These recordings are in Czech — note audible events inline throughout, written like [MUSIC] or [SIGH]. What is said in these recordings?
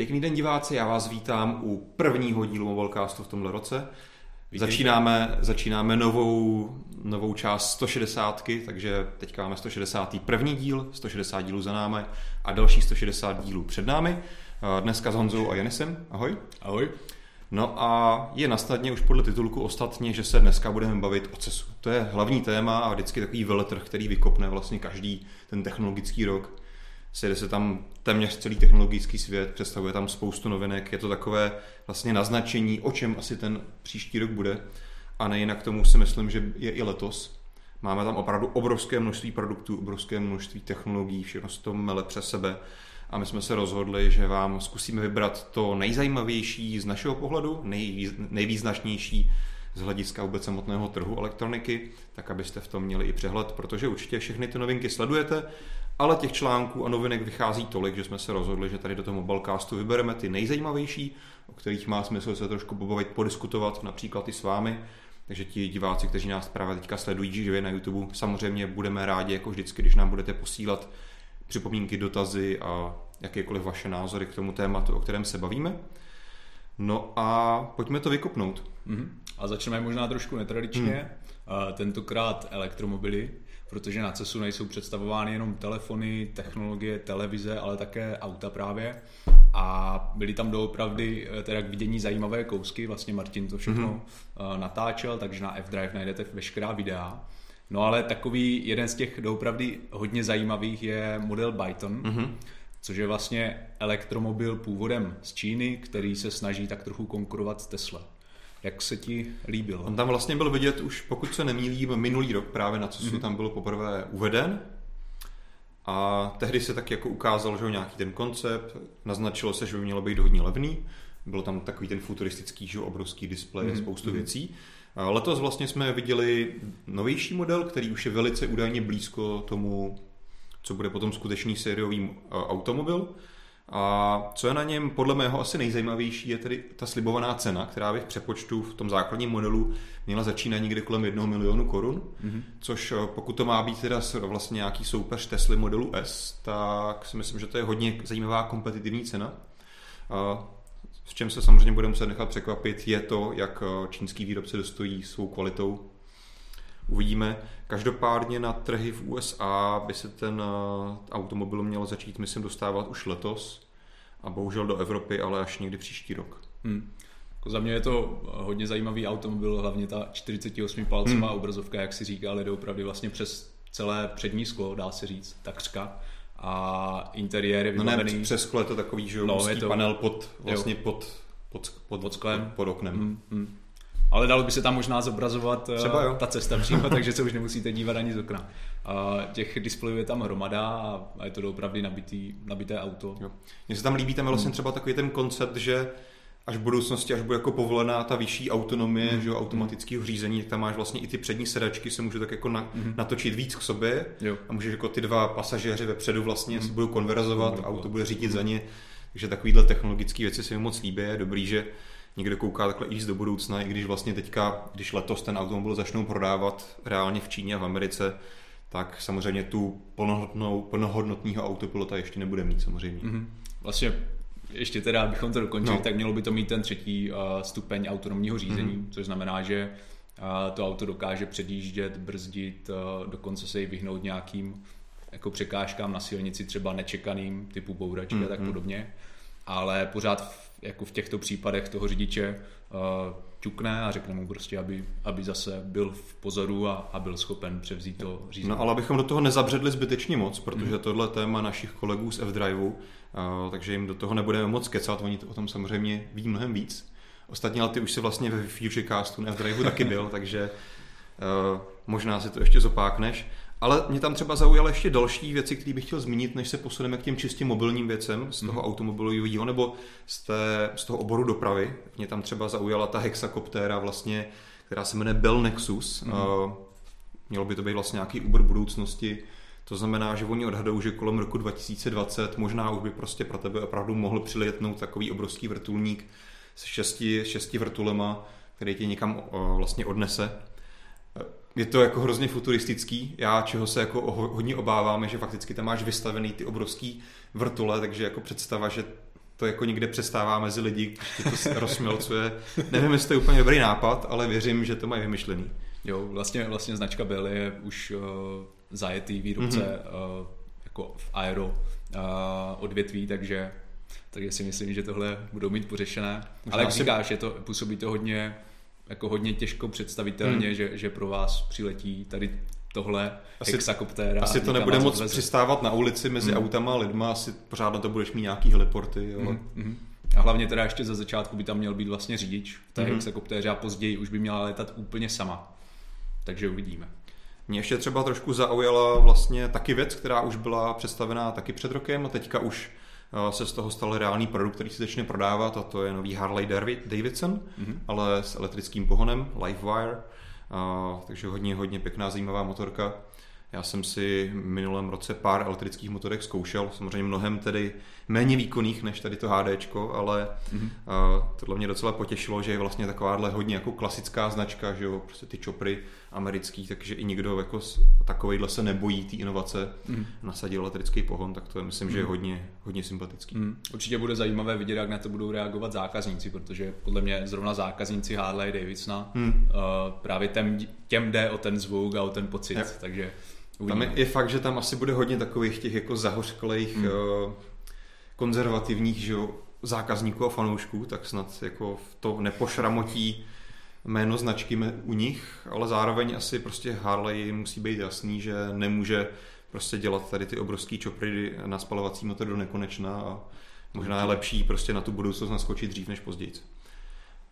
Pěkný den diváci, já vás vítám u prvního dílu Mobilecastu v tomhle roce. Začínáme, začínáme novou, novou část 160, takže teďka máme 161. díl, 160 dílů za námi a další 160 dílů před námi. Dneska s Honzou a Janisem. Ahoj. Ahoj. No a je nastatně už podle titulku ostatně, že se dneska budeme bavit o CESu. To je hlavní téma a vždycky takový veletrh, který vykopne vlastně každý ten technologický rok. Sejde se tam téměř celý technologický svět, představuje tam spoustu novinek, je to takové vlastně naznačení, o čem asi ten příští rok bude. A nejinak k tomu si myslím, že je i letos. Máme tam opravdu obrovské množství produktů, obrovské množství technologií, všechno se to mele přes sebe. A my jsme se rozhodli, že vám zkusíme vybrat to nejzajímavější z našeho pohledu, nejvýz, nejvýznačnější z hlediska vůbec samotného trhu elektroniky, tak abyste v tom měli i přehled, protože určitě všechny ty novinky sledujete ale těch článků a novinek vychází tolik, že jsme se rozhodli, že tady do toho mobilecastu vybereme ty nejzajímavější, o kterých má smysl se trošku pobavit, podiskutovat, například i s vámi. Takže ti diváci, kteří nás právě teďka sledují živě na YouTube, samozřejmě budeme rádi, jako vždycky, když nám budete posílat připomínky, dotazy a jakékoliv vaše názory k tomu tématu, o kterém se bavíme. No a pojďme to vykopnout. Mm-hmm. A začneme možná trošku netradičně. Hmm. Tentokrát elektromobily protože na CESu nejsou představovány jenom telefony, technologie, televize, ale také auta právě. A byly tam doopravdy eh, teda k vidění zajímavé kousky, vlastně Martin to všechno mm-hmm. natáčel, takže na F-Drive najdete veškerá videa. No ale takový jeden z těch doopravdy hodně zajímavých je model Byton, mm-hmm. což je vlastně elektromobil původem z Číny, který se snaží tak trochu konkurovat s Tesla. Jak se ti líbil? On tam vlastně byl vidět už, pokud se nemýlím, minulý rok právě na co mm-hmm. tam byl poprvé uveden. A tehdy se tak jako ukázal, že nějaký ten koncept, naznačilo se, že by mělo být hodně levný. Byl tam takový ten futuristický, že obrovský displej, mm-hmm. spoustu mm-hmm. věcí. A letos vlastně jsme viděli novější model, který už je velice údajně blízko tomu, co bude potom skutečný sériový automobil. A co je na něm podle mého asi nejzajímavější, je tedy ta slibovaná cena, která bych přepočtu v tom základním modelu měla začínat někde kolem 1 milionu korun, mm-hmm. což eh, pokud to má být teda vlastně nějaký soupeř Tesla modelu S, tak si myslím, že to je hodně zajímavá kompetitivní cena. A s čem se samozřejmě budeme muset nechat překvapit, je to, jak eh, čínský výrobce dostojí svou kvalitou. Uvidíme. Každopádně na trhy v USA by se ten eh, automobil měl začít, myslím, dostávat už letos a bohužel do Evropy, ale až někdy příští rok. Hmm. Jako za mě je to hodně zajímavý automobil, hlavně ta 48 palcová hmm. obrazovka, jak si říkal, jde opravdu vlastně přes celé přední sklo, dá se říct, takřka. A interiér je vybavený... No ne, přes sklo je to takový, že no, je to... panel pod, vlastně pod, pod, pod, pod, sklem. pod oknem. Hmm, hmm. Ale dalo by se tam možná zobrazovat eh, Třeba jo. ta cesta přímo, [LAUGHS] takže se už nemusíte dívat ani z okna. A těch displejů je tam hromada a je to opravdu nabitý, nabité auto. Mně se tam líbí tam vlastně hmm. třeba takový ten koncept, že až v budoucnosti, až bude jako povolená ta vyšší autonomie, mm. že automatického řízení, tak tam máš vlastně i ty přední sedačky, se můžu tak jako na, mm. natočit víc k sobě jo. a můžeš jako ty dva pasažéři vepředu vlastně mm. se budou konverzovat, auto bude řídit mm. za ně, takže takovýhle technologické věci se mi moc líbí, je dobrý, že někdo kouká takhle i do budoucna, i když vlastně teďka, když letos ten automobil začnou prodávat reálně v Číně a v Americe, tak samozřejmě tu plnohodnotnou, plnohodnotního autopilota ještě nebude mít samozřejmě. Mm-hmm. Vlastně ještě teda, abychom to dokončili, no. tak mělo by to mít ten třetí uh, stupeň autonomního řízení, mm-hmm. což znamená, že uh, to auto dokáže předjíždět, brzdit, uh, dokonce se i vyhnout nějakým jako překážkám na silnici, třeba nečekaným, typu bouračky mm-hmm. a tak mhm. podobně. Ale pořád v jako v těchto případech toho řidiče uh, ťukne a řekne mu prostě, aby, aby zase byl v pozoru a, a byl schopen převzít to řízení. No ale abychom do toho nezabředli zbytečně moc, protože mm. tohle téma našich kolegů z F-Driveu, uh, takže jim do toho nebudeme moc kecat, oni o tom samozřejmě ví mnohem víc. Ostatně, ale ty už si vlastně ve Futurecastu na F-Driveu taky byl, [LAUGHS] takže uh, možná si to ještě zopákneš. Ale mě tam třeba zaujaly ještě další věci, které bych chtěl zmínit, než se posuneme k těm čistě mobilním věcem z toho mm. automobilového nebo z, té, z toho oboru dopravy. Mě tam třeba zaujala ta hexakoptéra vlastně, která se jmenuje Bell Nexus. Mm. Uh, mělo by to být vlastně nějaký Uber budoucnosti. To znamená, že oni odhadují, že kolem roku 2020 možná už by prostě pro tebe opravdu mohl přiletnout takový obrovský vrtulník s šesti, šesti vrtulema, který tě někam uh, vlastně odnese je to jako hrozně futuristický. Já čeho se jako hodně obávám, je, že fakticky tam máš vystavený ty obrovský vrtule, takže jako představa, že to jako někde přestává mezi lidi, když to rozmělcuje. Nevím, jestli to je úplně dobrý nápad, ale věřím, že to mají vymyšlený. Jo, vlastně, vlastně značka Bell je už uh, zajetý výrobce mm-hmm. uh, jako v aero uh, odvětví, takže takže si myslím, že tohle budou mít pořešené. Možná Ale jak si... říkáš, je to, působí to hodně, jako hodně těžko představitelně, hmm. že, že pro vás přiletí tady tohle asi, hexakoptéra. Asi to nebude moc odveze. přistávat na ulici mezi hmm. autama a lidma, asi pořád na to budeš mít nějaký heliporty. Jo. Hmm. Hmm. A hlavně teda ještě ze začátku by tam měl být vlastně řidič v té hmm. hexakoptéře a později už by měla letat úplně sama. Takže uvidíme. Mě ještě třeba trošku zaujala vlastně taky věc, která už byla představená taky před rokem a teďka už se z toho stal reálný produkt, který se začne prodávat a to je nový Harley Davidson, mm-hmm. ale s elektrickým pohonem, Livewire, uh, takže hodně, hodně pěkná, zajímavá motorka. Já jsem si v minulém roce pár elektrických motorek zkoušel, samozřejmě mnohem tedy méně výkonných než tady to HD, ale mm-hmm. uh, tohle mě docela potěšilo, že je vlastně takováhle hodně jako klasická značka, že jo, prostě ty čopry americký, takže i někdo jako takovejhle se nebojí té inovace, mm. nasadil elektrický pohon, tak to je, myslím, mm. že je mhm. hodně, hodně sympatický. Mm. Určitě bude zajímavé vidět, jak na to budou reagovat zákazníci, protože podle mě zrovna zákazníci Harley Davidsona mm. uh, právě těm, těm jde o ten zvuk a o ten pocit, yep. takže Uvidíme. Tam je, je fakt, že tam asi bude hodně takových těch jako zahořklých hmm. uh, konzervativních že jo, zákazníků a fanoušků, tak snad jako to nepošramotí jméno značky u nich, ale zároveň asi prostě Harley musí být jasný, že nemůže prostě dělat tady ty obrovský čopry na spalovací motor do nekonečna a možná je lepší prostě na tu budoucnost naskočit dřív než později.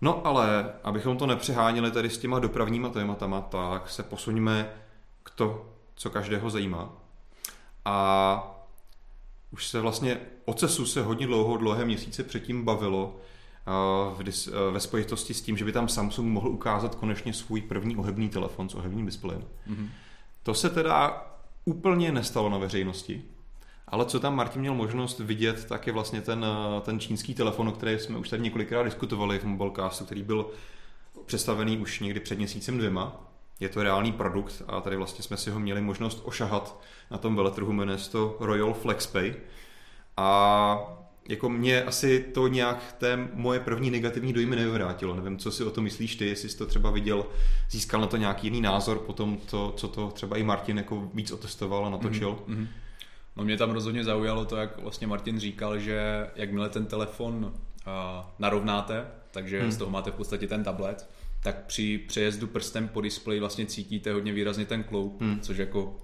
No ale, abychom to nepřehánili tady s těma dopravníma tématama, tak se posuňme k to, co každého zajímá. A už se vlastně o CESu se hodně dlouho, dlouhé měsíce předtím bavilo v dis, ve spojitosti s tím, že by tam Samsung mohl ukázat konečně svůj první ohebný telefon s ohebným displejem. Mm-hmm. To se teda úplně nestalo na veřejnosti, ale co tam Martin měl možnost vidět, tak je vlastně ten, ten čínský telefon, o který jsme už tady několikrát diskutovali v Mobilecastu, který byl představený už někdy před měsícem dvěma je to reálný produkt a tady vlastně jsme si ho měli možnost ošahat na tom veletrhu, jmenuje se to Royal FlexPay a jako mě asi to nějak té moje první negativní dojmy nevyvrátilo. Nevím, co si o to myslíš ty, jestli jsi to třeba viděl, získal na to nějaký jiný názor potom, to, co to třeba i Martin jako víc otestoval a natočil. Mm-hmm. No mě tam rozhodně zaujalo to, jak vlastně Martin říkal, že jakmile ten telefon uh, narovnáte, takže mm. z toho máte v podstatě ten tablet, tak při přejezdu prstem po displeji vlastně cítíte hodně výrazně ten kloup, hmm. což jako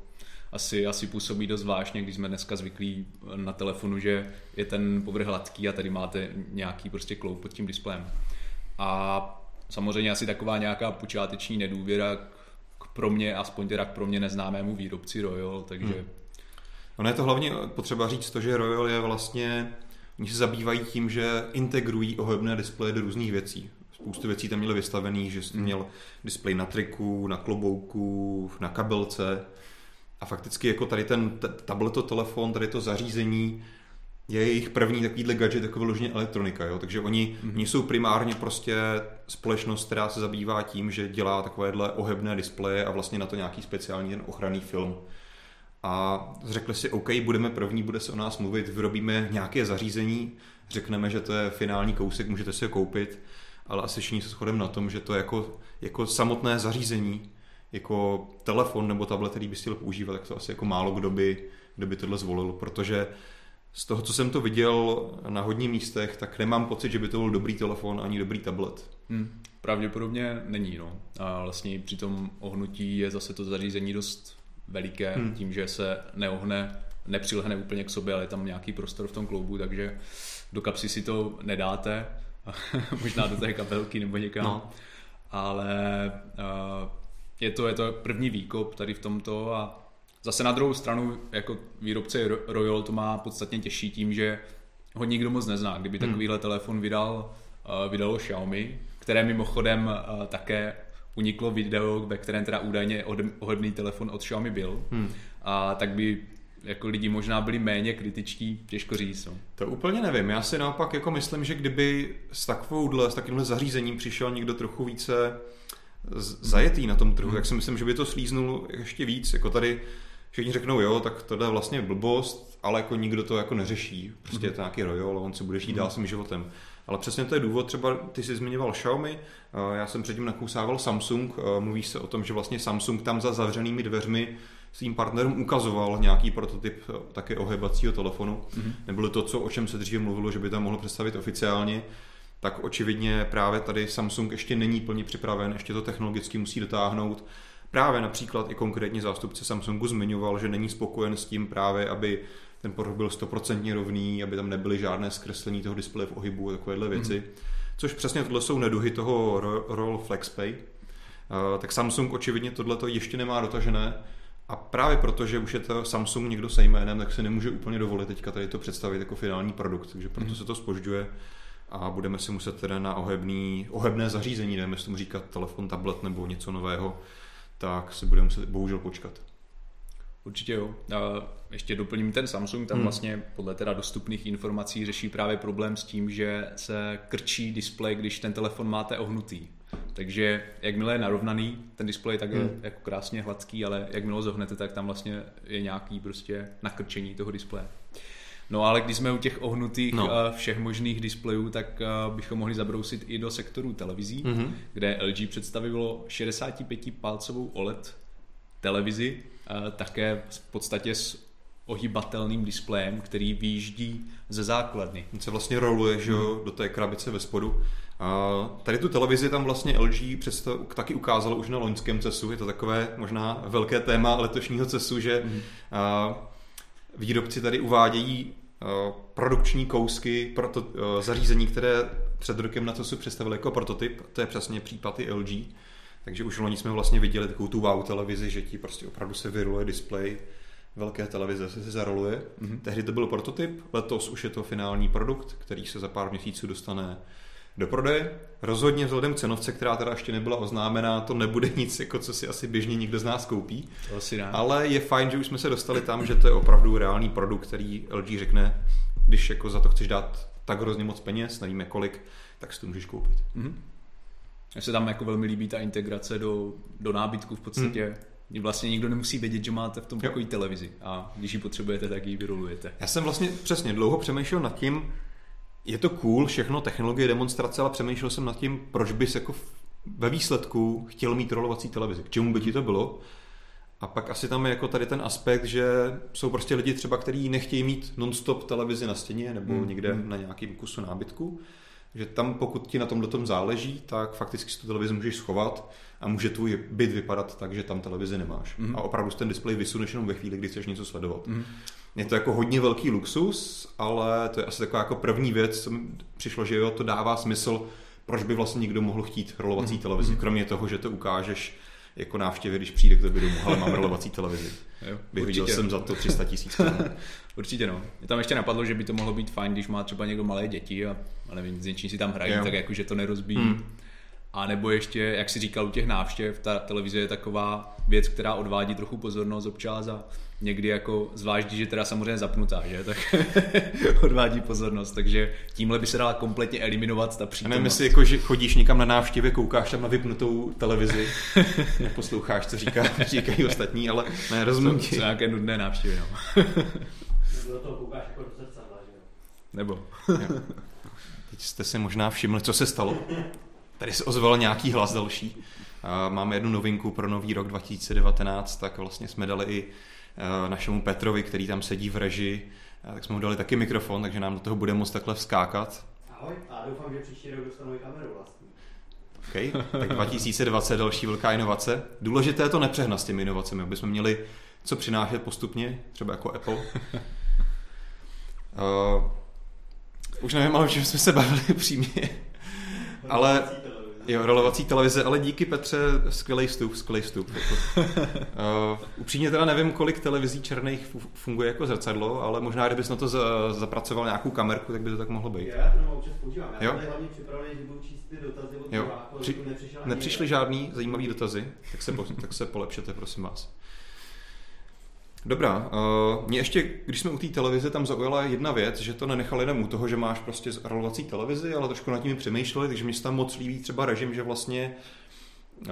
asi, asi působí dost zvláštně, když jsme dneska zvyklí na telefonu, že je ten povrch hladký a tady máte nějaký prostě kloup pod tím displejem. A samozřejmě asi taková nějaká počáteční nedůvěra k pro mě, aspoň teda k pro mě neznámému výrobci Royal, takže... Hmm. Ono je to hlavně potřeba říct to, že Royal je vlastně, oni se zabývají tím, že integrují ohebné displeje do různých věcí spoustu věcí tam měli vystavený, že jsi hmm. měl displej na triku, na klobouku, na kabelce a fakticky jako tady ten tableto telefon, tady to zařízení je jejich první takovýhle gadget jako vyloženě elektronika, jo? takže oni, mm-hmm. oni jsou primárně prostě společnost, která se zabývá tím, že dělá takovéhle ohebné displeje a vlastně na to nějaký speciální ten ochranný film. A řekli si, OK, budeme první, bude se o nás mluvit, vyrobíme nějaké zařízení, řekneme, že to je finální kousek, můžete si ho koupit ale asi všichni se shodem na tom, že to jako, jako samotné zařízení, jako telefon nebo tablet, který by chtěl používat, tak to asi jako málo kdo by, kdo by tohle zvolil, protože z toho, co jsem to viděl na hodně místech, tak nemám pocit, že by to byl dobrý telefon ani dobrý tablet. Hmm, pravděpodobně není, no. A vlastně při tom ohnutí je zase to zařízení dost veliké, hmm. tím, že se neohne, nepřilhne úplně k sobě, ale je tam nějaký prostor v tom kloubu, takže do kapsy si to nedáte. [LAUGHS] možná do té kabelky nebo někam. No. Ale uh, je, to, je to první výkop tady v tomto a zase na druhou stranu jako výrobce Royal to má podstatně těžší tím, že ho nikdo moc nezná. Kdyby hmm. takovýhle telefon vydal, uh, vydalo Xiaomi, které mimochodem uh, také uniklo video, ve kterém teda údajně ohledný telefon od Xiaomi byl, hmm. a tak by jako lidi možná byli méně kritičtí, těžko říct. No. To úplně nevím. Já si naopak jako myslím, že kdyby s takovouhle, s takovýmhle zařízením přišel někdo trochu více zajetý na tom trhu, hmm. tak si myslím, že by to slíznul ještě víc. Jako tady všichni řeknou, jo, tak to je vlastně blbost, ale jako nikdo to jako neřeší. Prostě mm-hmm. je to nějaký rojol on si bude žít mm-hmm. dál svým životem. Ale přesně to je důvod, třeba ty jsi zmiňoval Xiaomi, já jsem předtím nakousával Samsung, mluví se o tom, že vlastně Samsung tam za zavřenými dveřmi svým partnerům ukazoval nějaký prototyp také ohybacího telefonu. Mm-hmm. Nebylo to, co, o čem se dříve mluvilo, že by tam mohl představit oficiálně, tak očividně právě tady Samsung ještě není plně připraven, ještě to technologicky musí dotáhnout. Právě například i konkrétně zástupce Samsungu zmiňoval, že není spokojen s tím právě, aby ten produkt byl stoprocentně rovný, aby tam nebyly žádné zkreslení toho displeje v ohybu a takovéhle věci. Mm. Což přesně tohle jsou neduhy toho Roll FlexPay. Uh, tak Samsung očividně tohle ještě nemá dotažené a právě proto, že už je to Samsung někdo se jménem, tak se nemůže úplně dovolit teďka tady to představit jako finální produkt, takže proto mm. se to spožďuje a budeme si muset teda na ohebný, ohebné zařízení, nevím, jestli tomu říkat telefon, tablet nebo něco nového, tak si budeme muset bohužel počkat. Určitě jo. A ještě doplním ten Samsung, tam hmm. vlastně podle teda dostupných informací řeší právě problém s tím, že se krčí displej, když ten telefon máte ohnutý. Takže jakmile je narovnaný ten displej, tak je hmm. jako krásně hladký, ale jakmile ho zohnete, tak tam vlastně je nějaký prostě nakrčení toho displeje. No ale když jsme u těch ohnutých no. Všech možných displejů, tak bychom mohli zabrousit i do sektoru televizí, mm-hmm. kde LG představilo 65-palcovou OLED televizi, také v podstatě s ohybatelným displejem, který výjíždí ze základny. On se vlastně roluje že, mm. do té krabice ve spodu. A tady tu televizi tam vlastně LG představ, taky ukázalo už na loňském CESu. Je to takové možná velké téma letošního CESu, že mm. a, výrobci tady uvádějí produkční kousky pro to, zařízení, které před rokem na CESu představili jako prototyp. To je přesně případ i LG. Takže už loni jsme vlastně viděli takovou tu wow televizi, že ti prostě opravdu se vyroluje displej velké televize se zaroluje. Mm-hmm. Tehdy to byl prototyp, letos už je to finální produkt, který se za pár měsíců dostane do prodeje. Rozhodně vzhledem k cenovce, která teda ještě nebyla oznámená, to nebude [LAUGHS] nic, jako co si asi běžně nikdo z nás koupí. To asi ne. Ale je fajn, že už jsme se dostali tam, že to je opravdu reálný produkt, který LG řekne, když jako za to chceš dát tak hrozně moc peněz, nevíme kolik, tak si to můžeš koupit. Mm-hmm. Mně se tam jako velmi líbí ta integrace do, do nábytku v podstatě. Mm. Vlastně nikdo nemusí vědět, že máte v tom pokoji televizi a když ji potřebujete, tak ji vyrolujete. Já jsem vlastně přesně dlouho přemýšlel nad tím, je to cool, všechno technologie, demonstrace, ale přemýšlel jsem nad tím, proč bys jako ve výsledku chtěl mít rolovací televizi. K čemu by ti to bylo? A pak asi tam je jako tady ten aspekt, že jsou prostě lidi třeba, kteří nechtějí mít non-stop televizi na stěně nebo hmm. někde hmm. na nějakém kusu nábytku. Že tam, pokud ti na tomhle tom záleží, tak fakticky si tu televizi můžeš schovat a může tvůj byt vypadat tak, že tam televizi nemáš. Mm. A opravdu ten displej vysuneš jenom ve chvíli, kdy chceš něco sledovat. Mm. Je to jako hodně velký luxus, ale to je asi taková jako první věc, co mi přišlo, že jo, to dává smysl, proč by vlastně někdo mohl chtít rolovací mm. televizi, kromě toho, že to ukážeš jako návštěvě, když přijde k tobě domů, ale mám rolovací televizi. Jo, Vyhodil jsem za to 300 tisíc. [LAUGHS] určitě no. Mě tam ještě napadlo, že by to mohlo být fajn, když má třeba někdo malé děti a, a nevím, s něčím si tam hrají, jo. tak jakože to nerozbíjí. Hmm. A nebo ještě, jak si říkal u těch návštěv, ta televize je taková věc, která odvádí trochu pozornost občas a někdy jako, zvlášť když je teda samozřejmě zapnutá, že, tak [LAUGHS] odvádí pozornost, takže tímhle by se dala kompletně eliminovat ta přítomnost. Nevím, jestli jako, že chodíš někam na návštěvě, koukáš tam na vypnutou televizi, [LAUGHS] posloucháš, co říká, [LAUGHS] říkají ostatní, ale ne, rozumím ti. nějaké nudné návštěvy, no. do toho koukáš jako do zrcadla, že jo? Nebo. Teď jste si možná všimli, co se stalo. Tady se ozval nějaký hlas další. Máme jednu novinku pro nový rok 2019, tak vlastně jsme dali i e, našemu Petrovi, který tam sedí v reži, tak jsme mu dali taky mikrofon, takže nám do toho bude moct takhle vzkákat. Ahoj, a doufám, že příští rok dostanu i kameru vlastní. OK, tak 2020 další velká inovace. Důležité je to nepřehnat s těmi inovacemi, aby jsme měli co přinášet postupně, třeba jako Apple. uh, [LAUGHS] už nevím, ale o čem jsme se bavili [LAUGHS] přímě. ale Jo, rolovací televize, ale díky Petře, skvělý vstup, skvělý vstup. Jako. Uh, upřímně teda nevím, kolik televizí černých funguje jako zrcadlo, ale možná, kdybys na to za, zapracoval nějakou kamerku, tak by to tak mohlo být. Já to občas používám. Já jo? hlavně připravený, že budu číst ty dotazy od jo. Při, nepřišly žádný zajímavý dotazy, tak se, po, tak se polepšete, prosím vás. Dobrá, uh, mě ještě, když jsme u té televize, tam zaujala jedna věc, že to nenechali jenom u toho, že máš prostě rolovací televizi, ale trošku nad tím přemýšleli, takže mi se tam moc líbí třeba režim, že vlastně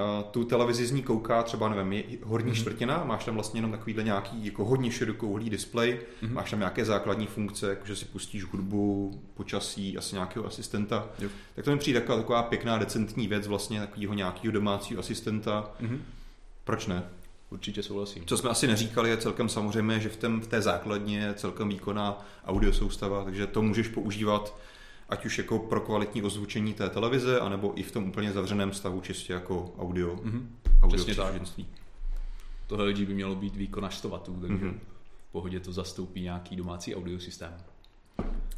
a tu televizi z ní kouká třeba, nevím, je horní Mhm. mm-hmm. čtvrtina, máš tam vlastně jenom takovýhle nějaký jako hodně širokouhlý displej, Mhm. mm-hmm. máš tam nějaké základní funkce, jako že si pustíš hudbu, počasí, asi nějakého asistenta. Jo. Tak to mi přijde taková, taková pěkná, decentní věc vlastně takového nějakého domácího asistenta. Mhm. Proč ne? Určitě souhlasím. Co jsme asi neříkali, je celkem samozřejmě, že v, tém, v té základně je celkem výkonná audio soustava, takže to můžeš používat ať už jako pro kvalitní ozvučení té televize, anebo i v tom úplně zavřeném stavu čistě jako audio, Mhm. audio Přesně tak. příslušenství. To LG by mělo být výkon až 100 W, takže Mhm. v pohodě to zastoupí nějaký domácí audiosystém.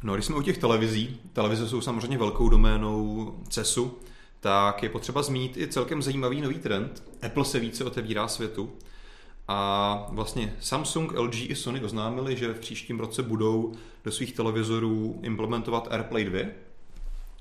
No, když jsme u těch televizí, televize jsou samozřejmě velkou doménou CESu, tak je potřeba zmínit i celkem zajímavý nový trend. Apple se více otevírá světu a vlastně Samsung, LG i Sony oznámili, že v příštím roce budou do svých televizorů implementovat AirPlay 2,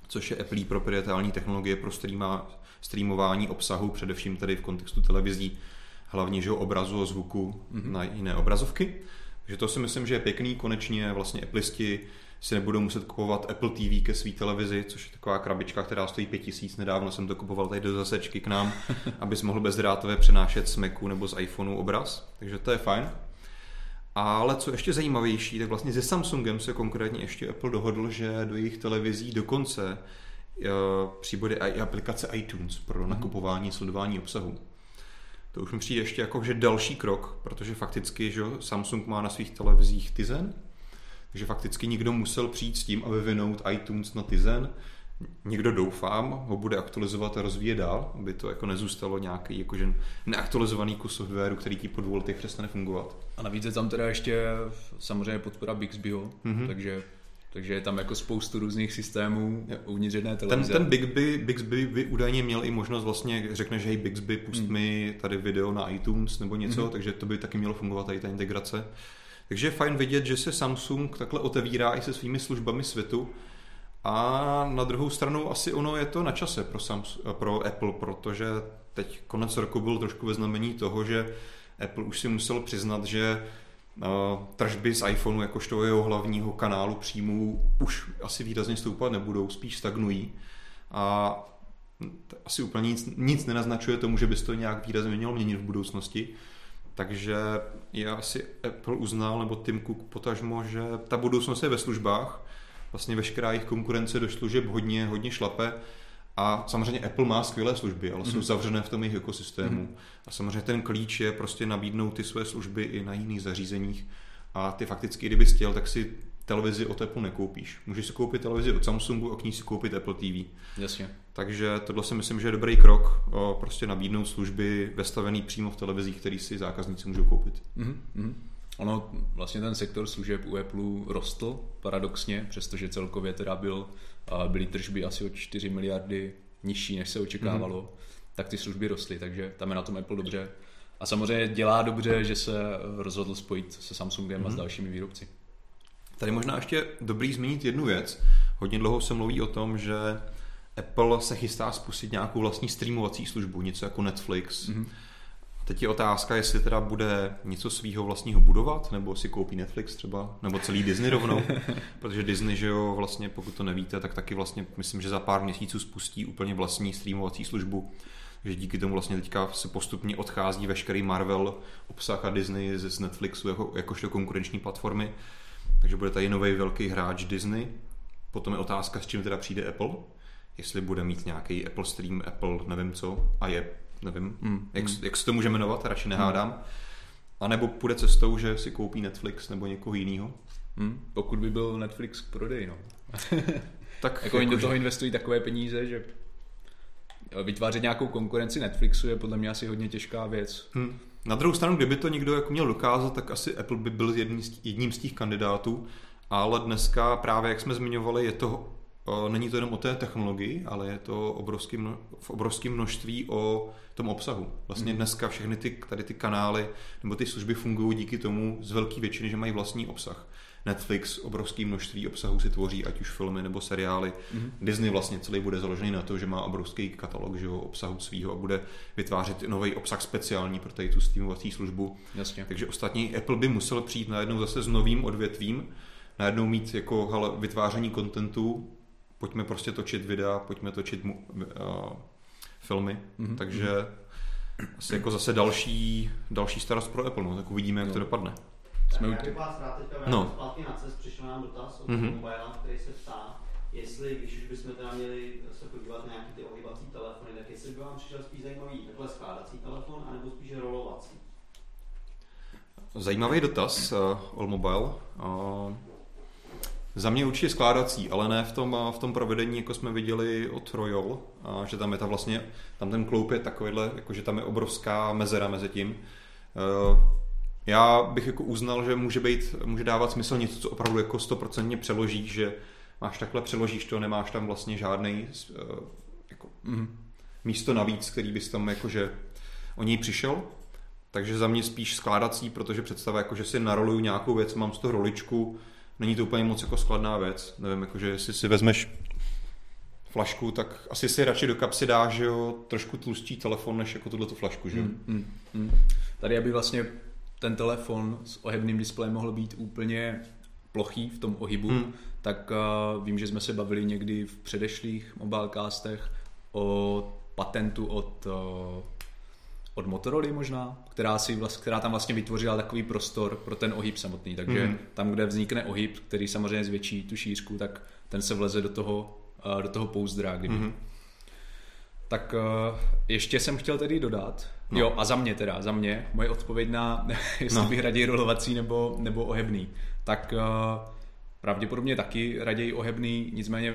což je Apple proprietární technologie pro streama, streamování obsahu, především tedy v kontextu televizí, hlavně že obrazu a zvuku mm-hmm. na jiné obrazovky. Takže to si myslím, že je pěkný, konečně vlastně Appleisti si nebudou muset kupovat Apple TV ke své televizi, což je taková krabička, která stojí 5000. Nedávno jsem to kupoval tady do zasečky k nám, [LAUGHS] abys mohl bezdrátově přenášet z Macu nebo z iPhoneu obraz. Takže to je fajn. Ale co ještě zajímavější, tak vlastně se Samsungem se konkrétně ještě Apple dohodl, že do jejich televizí dokonce eh, přibude i aplikace iTunes pro nakupování, sledování obsahu. To už mi přijde ještě jako, že další krok, protože fakticky, že Samsung má na svých televizích Tizen, takže fakticky někdo musel přijít s tím a vyvinout iTunes na Tizen. Někdo doufám, ho bude aktualizovat a rozvíjet dál, aby to jako nezůstalo nějaký jakože neaktualizovaný kus softwaru, který ti po dvou letech přestane fungovat. A navíc je tam teda ještě samozřejmě podpora Bixbyho, Mhm. mm-hmm. takže, takže je tam jako spoustu různých systémů Jo. uvnitř jedné Ten, televize. ten Bixby, Bixby by údajně měl i možnost vlastně, řekneš, hej Bixby, pust Hmm. mi tady video na iTunes nebo něco, Mhm. takže to by taky mělo fungovat tady ta integrace. Takže je fajn vidět, že se Samsung takhle otevírá i se svými službami světu a na druhou stranu asi ono je to na čase pro, Samsung, pro Apple, protože teď konec roku byl trošku ve znamení toho, že Apple už si musel přiznat, že uh, tržby z iPhoneu jakožto jeho hlavního kanálu příjmů už asi výrazně stoupat nebudou, spíš stagnují. A asi úplně nic, nic nenaznačuje tomu, že by se to nějak výrazně mělo měnit v budoucnosti. Takže je asi Apple uznal, nebo Tim Cook potažmo, že ta budoucnost je ve službách. Vlastně veškerá jejich konkurence do služeb hodně, hodně šlape. A samozřejmě Apple má skvělé služby, ale jsou Mhm. zavřené v tom jejich ekosystému. Mhm. A samozřejmě ten klíč je prostě nabídnout ty své služby i na jiných zařízeních. A ty fakticky, kdyby chtěl, tak si televizi od Apple nekoupíš. Můžeš si koupit televizi od Samsungu a k ní si koupit Apple TV. Jasně. Takže tohle si myslím, že je dobrý krok, prostě nabídnout služby vestavený přímo v televizích, který si zákazníci můžou koupit. Mm-hmm. Ono, vlastně ten sektor služeb u Apple rostl paradoxně, přestože celkově teda byl, byly tržby asi o 4 miliardy nižší, než se očekávalo, mm. tak ty služby rostly, takže tam je na tom Apple dobře. A samozřejmě dělá dobře, že se rozhodl spojit se Samsungem mm. a s dalšími výrobci. Tady možná ještě dobrý zmínit jednu věc. Hodně dlouho se mluví o tom, že Apple se chystá spustit nějakou vlastní streamovací službu, něco jako Netflix. Mhm. Teď je otázka, jestli teda bude něco svýho vlastního budovat, nebo si koupí Netflix třeba, nebo celý Disney rovnou, [LAUGHS] protože Disney, že jo, vlastně pokud to nevíte, tak taky vlastně myslím, že za pár měsíců spustí úplně vlastní streamovací službu, že díky tomu vlastně teďka se postupně odchází veškerý Marvel obsah a Disney z Netflixu jako, jakožto konkurenční platformy, takže bude tady nový velký hráč Disney. Potom je otázka, s čím teda přijde Apple, jestli bude mít nějaký Apple Stream, Apple nevím co, a je, nevím, Mm. jak, jak se to může jmenovat, radši nehádám. A nebo půjde cestou, že si koupí Netflix nebo někoho jiného. Hmm. Pokud by byl Netflix k prodeji, no. [LAUGHS] Tak Jako oni do toho investují takové peníze, že vytvářet nějakou konkurenci Netflixu je podle mě asi hodně těžká věc. Hm. Na druhou stranu, kdyby to někdo jako měl dokázat, tak asi Apple by byl jedním z, těch kandidátů, ale dneska právě, jak jsme zmiňovali, je to, není to jenom o té technologii, ale je to obrovský mno, v obrovském množství o tom obsahu. Vlastně Mhm. dneska všechny ty, tady ty kanály nebo ty služby fungují díky tomu z velké většiny, že mají vlastní obsah. Netflix obrovské množství obsahu si tvoří, ať už filmy nebo seriály. Mhm. Disney vlastně celý bude založený na to, že má obrovský katalog že jo, obsahu svýho a bude vytvářet nový obsah speciální pro tady tu streamovací službu. Jasně. Takže ostatní Apple by musel přijít najednou zase s novým odvětvím, najednou mít jako hele, vytváření kontentu, pojďme prostě točit videa, pojďme točit mu, uh, filmy, mm-hmm. takže asi jako zase další, další starost pro Apple, no, tak uvidíme, jak no. to dopadne. Jsme Já bych vás rád teďka no. zpátky na cest, přišel nám dotaz od mm-hmm. mobile, který se ptá, jestli, když už bychom teda měli se podívat na nějaké ty ohybací telefony, tak jestli by vám přišel spíš zajímavý takhle skládací telefon, anebo spíš rolovací? Zajímavý dotaz, uh, All Mobile. Uh, za mě určitě skládací, ale ne v tom, v tom provedení, jako jsme viděli od Royal, a že tam je ta vlastně, tam ten kloup je takovýhle, jako že tam je obrovská mezera mezi tím. Uh, já bych jako uznal, že může být, může dávat smysl něco, co opravdu jako stoprocentně přeložíš, že máš takhle, přeložíš to, nemáš tam vlastně žádný jako, mm, místo navíc, který bys tam jakože o něj přišel. Takže za mě spíš skládací, protože představa, jako, že si naroluju nějakou věc, mám z toho roličku, není to úplně moc jako skladná věc. Nevím, jakože jestli si vezmeš flašku, tak asi si radši do kapsy dáš jo, trošku tlustší telefon, než jako tuhle flašku. Že? Mm, mm, mm. Tady aby vlastně ten telefon s ohebným displejem mohl být úplně plochý v tom ohybu, mm. tak uh, vím, že jsme se bavili někdy v předešlých mobilecastech o patentu od uh, od Motorola možná, která, si vlast, která tam vlastně vytvořila takový prostor pro ten ohyb samotný. Takže mm. tam, kde vznikne ohyb, který samozřejmě zvětší tu šířku, tak ten se vleze do toho, uh, do toho pouzdra. Kdyby. Mm. Tak uh, ještě jsem chtěl tedy dodat, no. jo a za mě teda, za mě, moje odpověď na, [LAUGHS] jestli no. bych raději rolovací nebo, nebo ohebný, tak uh, pravděpodobně taky raději ohebný, nicméně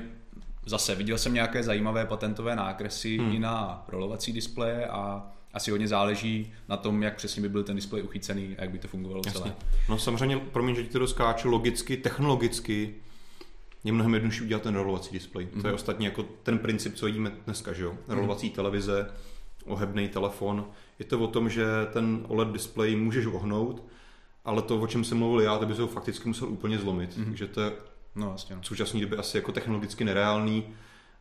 zase viděl jsem nějaké zajímavé patentové nákresy hmm. i na rolovací displeje a asi hodně záleží na tom, jak přesně by byl ten displej uchycený a jak by to fungovalo Jasně. celé. No samozřejmě, promiň, že ti to doskáču, logicky, technologicky je mnohem jednodušší udělat ten rolovací displej. Mm-hmm. To je mhm. ostatně jako ten princip, co vidíme dneska, že jo? Mhm. Rolovací mm-hmm. televize, ohebný telefon. Je to o tom, že ten OLED displej můžeš ohnout, ale to, o čem jsem mluvil já, to by se ho fakticky musel úplně zlomit. Mm-hmm. Takže to je no, jasně. v současné době asi jako technologicky nereálný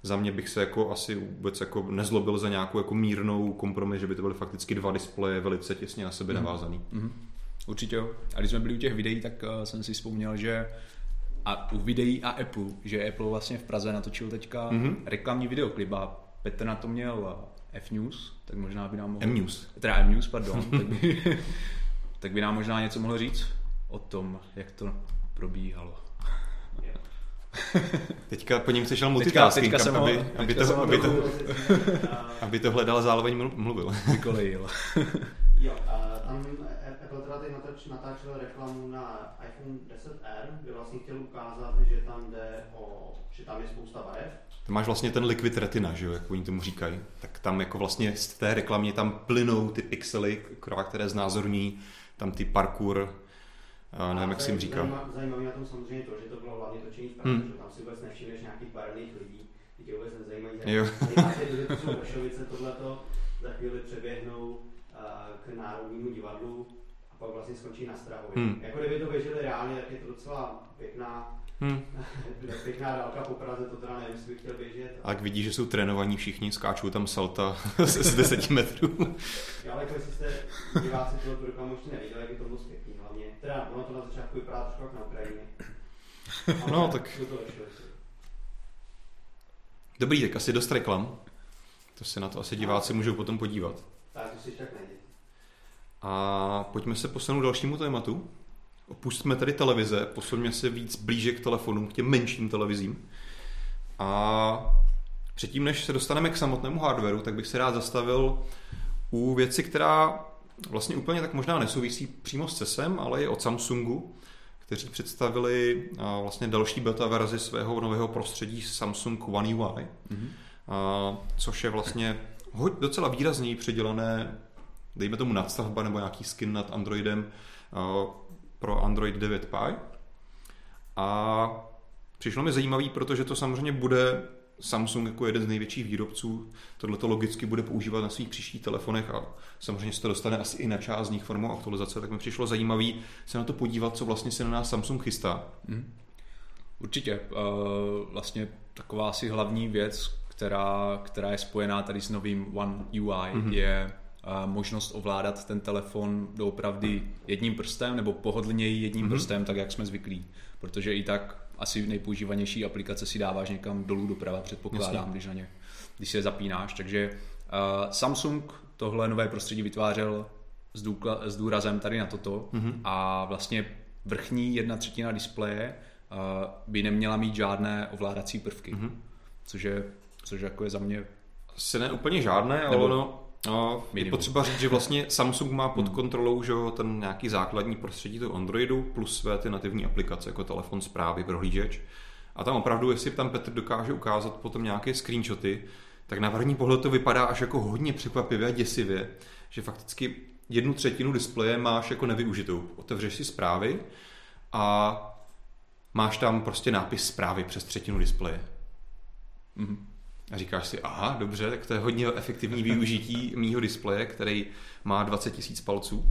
za mě bych se jako asi vůbec jako nezlobil za nějakou jako mírnou kompromis, že by to byly fakticky dva displeje velice těsně na sebe mm. navázaný. Mm-hmm. Určitě jo. A když jsme byli u těch videí, tak uh, jsem si vzpomněl, že a u videí a Apple, že Apple vlastně v Praze natočil teďka mm-hmm. reklamní videoklip a Petr na to měl eh, F-News, tak možná by nám mohl... M-News. Teda M-News, pardon. [LAUGHS] tak, by, tak by nám možná něco mohl říct o tom, jak to probíhalo. [LAUGHS] Teďka po něm chceš multitasking, teďka, teďka aby, aby, to, aby, [LAUGHS] to, aby to hledal zároveň mluvil. [LAUGHS] Vykolejil. jo, a tam Apple teda teď natač, natáčel reklamu na iPhone 10R, kde vlastně chtěl ukázat, že tam jde o, že tam je spousta barev. To máš vlastně ten liquid retina, že jo, jak oni tomu říkají. Tak tam jako vlastně z té reklamě tam plynou ty pixely, které znázorní tam ty parkour a nevím, jak jsem říkal. Zajímavé na tom samozřejmě to, že to bylo hlavně točení v Praze, hmm. že tam si vůbec nevšimneš nějakých barevných lidí, ty tě vůbec nezajímají. Jo. že to jsou Vršovice, tohleto, za chvíli přeběhnou uh, k Národnímu divadlu a pak vlastně skončí na Strahově. Hmm. Jako kdyby to běželi reálně, tak je to docela pěkná Hmm. [LAUGHS] Pěkná dálka po Praze, to teda nevím, jestli bych chtěl běžet. A jak vidíš, že jsou trénovaní všichni, skáčou tam salta [LAUGHS] z 10 metrů. Já, ale jako jestli jste diváci toho reklamu ještě neviděli, jak je to hlavně. Teda ono to na začátku vypadá trošku jak na Ukrajině. [LAUGHS] no, tak... Dobrý, tak asi dost reklam. To se na to asi diváci můžou potom podívat. Tak, to si tak nejde. A pojďme se posunout dalšímu tématu. Opustíme tady televize, posuňme se víc blíže k telefonům, k těm menším televizím. A předtím, než se dostaneme k samotnému hardwareu, tak bych se rád zastavil u věci, která vlastně úplně tak možná nesouvisí přímo s CESem, ale je od Samsungu, kteří představili vlastně další beta verzi svého nového prostředí Samsung One UI, mm-hmm. což je vlastně docela výrazněji předělané, dejme tomu nadstavba nebo nějaký skin nad Androidem pro Android 9 Pie. A přišlo mi zajímavý, protože to samozřejmě bude Samsung jako jeden z největších výrobců tohle logicky bude používat na svých příštích telefonech a samozřejmě se to dostane asi i na část z nich formou aktualizace, tak mi přišlo zajímavý se na to podívat, co vlastně se na nás Samsung chystá. Hmm. Určitě. Uh, vlastně taková asi hlavní věc, která, která je spojená tady s novým One UI, mm-hmm. je možnost ovládat ten telefon doopravdy jedním prstem nebo pohodlněji jedním mm-hmm. prstem, tak jak jsme zvyklí. Protože i tak asi nejpoužívanější aplikace si dáváš někam dolů doprava, předpokládám, když na ně, když se zapínáš. Takže Samsung tohle nové prostředí vytvářel s, důkla, s důrazem tady na toto mm-hmm. a vlastně vrchní jedna třetina displeje uh, by neměla mít žádné ovládací prvky, mm-hmm. což, je, což jako je za mě... Asi ne úplně žádné, ale ono, No, je potřeba říct, že vlastně Samsung má pod hmm. kontrolou že ten nějaký základní prostředí toho Androidu plus své ty nativní aplikace jako telefon, zprávy, prohlížeč. A tam opravdu, jestli tam Petr dokáže ukázat potom nějaké screenshoty, tak na první pohled to vypadá až jako hodně překvapivě a děsivě, že fakticky jednu třetinu displeje máš jako nevyužitou. Otevřeš si zprávy a máš tam prostě nápis zprávy přes třetinu displeje. Mm-hmm. A říkáš si, aha, dobře, tak to je hodně efektivní využití mýho displeje, který má 20 000 palců.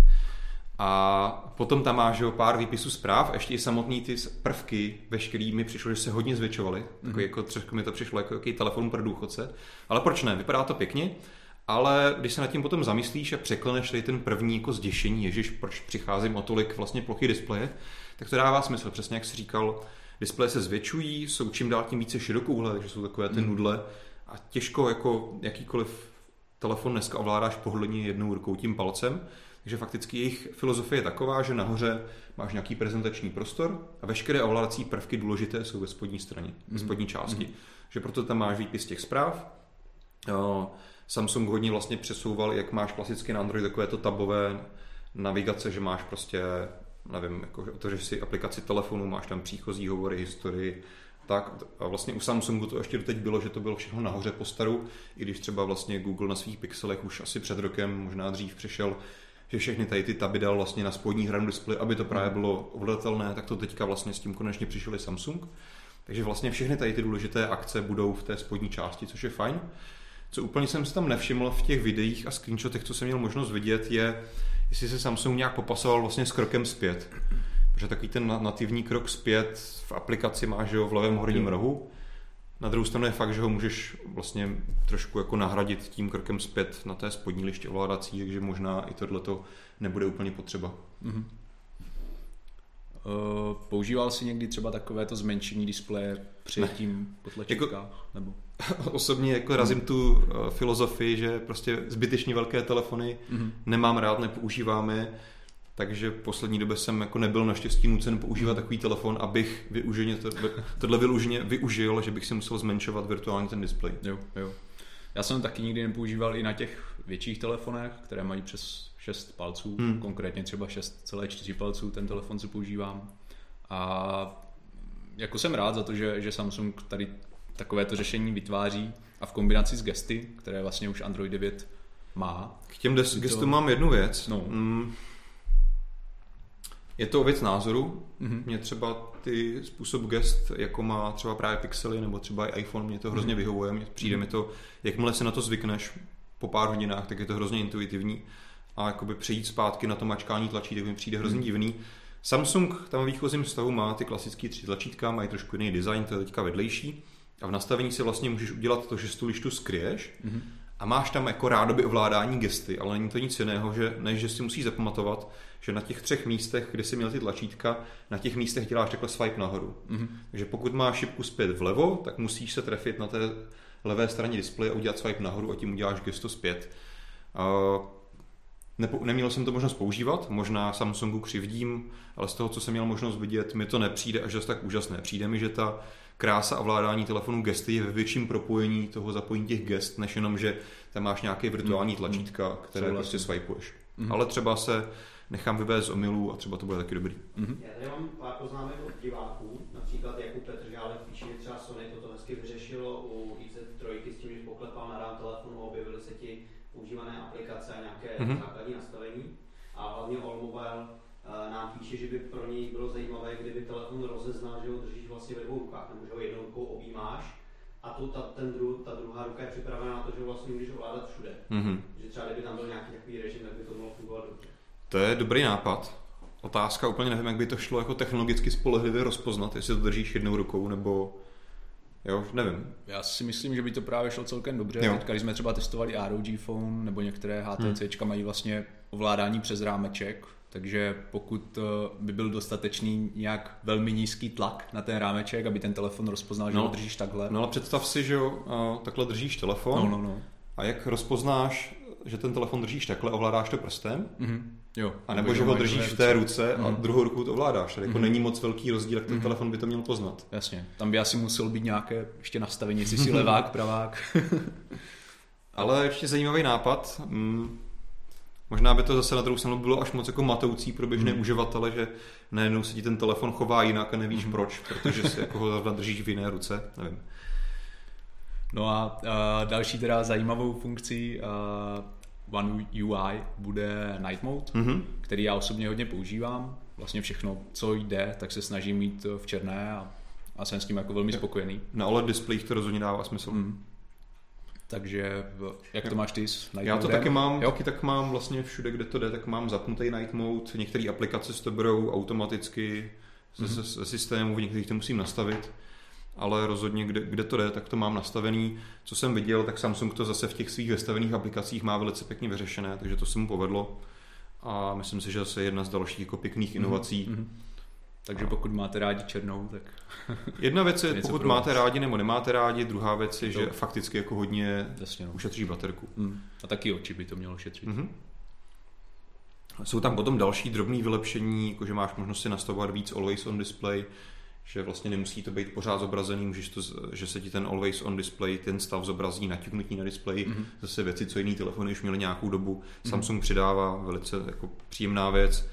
A potom tam máš jo, pár výpisů zpráv, ještě i samotný ty prvky, veškerý mi přišlo, že se hodně zvětšovaly. Mm-hmm. Takový jako trošku mi to přišlo jako jaký telefon pro důchodce. Ale proč ne? Vypadá to pěkně. Ale když se nad tím potom zamyslíš a překleneš tady ten první jako zděšení, ježiš, proč přicházím o tolik vlastně plochy displeje, tak to dává smysl. Přesně jak jsi říkal, displeje se zvětšují, jsou čím dál tím více širokouhlé, takže jsou takové ty mm. nudle a těžko jako jakýkoliv telefon dneska ovládáš pohodlně jednou rukou tím palcem, takže fakticky jejich filozofie je taková, že nahoře máš nějaký prezentační prostor a veškeré ovládací prvky důležité jsou ve spodní straně, mm-hmm. ve spodní části. Mm-hmm. Že proto tam máš výpis těch zpráv. Samsung hodně vlastně přesouval, jak máš klasicky na Android takové to tabové navigace, že máš prostě, nevím, jako, otevřeš si aplikaci telefonu, máš tam příchozí hovory, historii, tak a vlastně u Samsungu to ještě doteď bylo, že to bylo všechno nahoře po staru, i když třeba vlastně Google na svých pixelech už asi před rokem, možná dřív přešel, že všechny tady ty taby dal vlastně na spodní hranu displeje, aby to právě bylo ovladatelné, tak to teďka vlastně s tím konečně přišel i Samsung. Takže vlastně všechny tady ty důležité akce budou v té spodní části, což je fajn. Co úplně jsem si tam nevšiml v těch videích a screenshotech, co jsem měl možnost vidět, je, jestli se Samsung nějak popasoval vlastně s krokem zpět. Protože takový ten nativní krok zpět v aplikaci máš ho v levém horním rohu. Na druhou stranu je fakt, že ho můžeš vlastně trošku jako nahradit tím krokem zpět na té spodní liště ovládací, takže možná i tohleto nebude úplně potřeba. Mm-hmm. Uh, používal jsi někdy třeba takovéto zmenšení displeje předtím po tlačítkách? Jako, nebo? [LAUGHS] Osobně jako razím tu uh, filozofii, že prostě zbytečně velké telefony mm-hmm. nemám rád, nepoužíváme takže v poslední době jsem jako nebyl naštěstí nucen používat mhm. takový telefon, abych využeně tohle vyluženě využil, že bych si musel zmenšovat virtuálně ten displej. Jo, jo. Já jsem taky nikdy nepoužíval i na těch větších telefonech, které mají přes 6 palců, hmm. konkrétně třeba 6,4 palců, ten telefon si používám. A jako jsem rád za to, že, že Samsung tady takovéto řešení vytváří a v kombinaci s gesty, které vlastně už Android 9 má. K těm gestům to... mám jednu věc. No. Mm je to věc názoru. Mm-hmm. Mě třeba ty způsob gest, jako má třeba právě Pixely nebo třeba i iPhone, mě to hrozně mm-hmm. vyhovuje. Mě přijde mm-hmm. mi to, jakmile se na to zvykneš po pár hodinách, tak je to hrozně intuitivní. A jakoby přejít zpátky na to mačkání tlačítek mi přijde hrozně mm-hmm. divný. Samsung tam v výchozím stavu má ty klasické tři tlačítka, mají trošku jiný design, to je teďka vedlejší. A v nastavení si vlastně můžeš udělat to, že tu lištu skryješ mm-hmm. A máš tam jako rádoby ovládání gesty, ale není to nic jiného, že, než že si musíš zapamatovat, že na těch třech místech, kde jsi měl ty tlačítka, na těch místech děláš takhle swipe nahoru. Mm-hmm. Takže pokud máš šipku zpět vlevo, tak musíš se trefit na té levé straně displeje a udělat swipe nahoru a tím uděláš gesto zpět. Uh, Nepo, neměl jsem to možnost používat, možná Samsungu křivdím, ale z toho, co jsem měl možnost vidět, mi to nepřijde až tak úžasné. Přijde mi, že ta krása a vládání telefonu gesty je ve větším propojení toho zapojení těch gest, než jenom, že tam máš nějaké virtuální mhm. tlačítka, které prostě swipeuješ. Mm-hmm. Ale třeba se nechám vyvést z omylů a třeba to bude taky dobrý. Mm-hmm. Já tady mám pár poznámek od diváků, například Jakub Petr Žálek píše, že třeba Sony toto hezky vyřešilo u IZ3 s tím, že poklepal na rám telefonu, objevily se ti používané aplikace a nějaké mm-hmm. základní nastavení. A hlavně Allmobile že by pro něj bylo zajímavé, kdyby telefon rozeznal, že ho držíš vlastně ve dvou rukách, nebo že ho jednou rukou objímáš a tu, ta, ten dru, ta druhá ruka je připravená na to, že ho vlastně můžeš ovládat všude. Mm-hmm. Že třeba kdyby tam byl nějaký takový režim, tak by to mohlo fungovat dobře. To je dobrý nápad. Otázka úplně nevím, jak by to šlo jako technologicky spolehlivě rozpoznat, jestli to držíš jednou rukou nebo Jo, nevím. Já si myslím, že by to právě šlo celkem dobře. Jo. Teďka, když jsme třeba testovali ROG Phone nebo některé HTC hmm. mají vlastně ovládání přes rámeček, takže pokud eh, by byl dostatečný nějak velmi nízký tlak na ten rámeček, aby ten telefon rozpoznal, že no, ho držíš takhle. No ale představ si, že jo, takhle držíš telefon. No, no, no A jak rozpoznáš, že ten telefon držíš takhle, ovládáš to prstem? Mm-hmm. Jo. A nebo že ho držíš v té ruce a Mhm. druhou rukou to ovládáš. Tady jako Mhm. není moc velký rozdíl, jak ten Mhm. telefon by to měl poznat. Jasně. Tam by asi musel být nějaké ještě nastavení, jestli si levák, [LAUGHS] pravák. Ale ještě zajímavý nápad. Mm, možná by to zase na druhou stranu bylo až moc jako matoucí pro běžné Mhm. uživatele, že najednou se ti ten telefon chová jinak a nevíš Mhm. proč, protože si jako ho zrovna držíš v jiné ruce. Nevím. No a uh, další teda zajímavou funkcí uh, One UI bude Night Mode, Mhm. který já osobně hodně používám. Vlastně všechno, co jde, tak se snažím mít v černé a, a jsem s tím jako velmi spokojený. Na OLED displejích to rozhodně dává smysl. Mm. Takže jak to máš ty s Night Já to taky mám, Jo? taky tak mám vlastně všude, kde to jde, tak mám zapnutý night mode, některé aplikace si to berou automaticky ze, Mhm. ze, systému, v některých to musím nastavit, ale rozhodně kde, kde to jde, tak to mám nastavený. Co jsem viděl, tak Samsung to zase v těch svých vystavených aplikacích má velice pěkně vyřešené, takže to se mu povedlo a myslím si, že zase jedna z dalších jako pěkných inovací. Mhm. Takže pokud máte rádi černou, tak [LAUGHS] Jedna věc je, pokud máte rádi nebo nemáte rádi, druhá věc je, To- že fakticky jako hodně jasně no. ušetří baterku. Mm. A taky oči by to mělo šetřit. Mhm. Jsou tam potom další drobné vylepšení, jako že máš možnost si nastavovat víc always on display, že vlastně nemusí to být pořád zobrazený, můžeš to, že se ti ten always on display, ten stav zobrazí naťuknutí na displeji, Mhm. zase věci, co jiný telefony už měly nějakou dobu. Samsung přidává velice jako příjemná věc.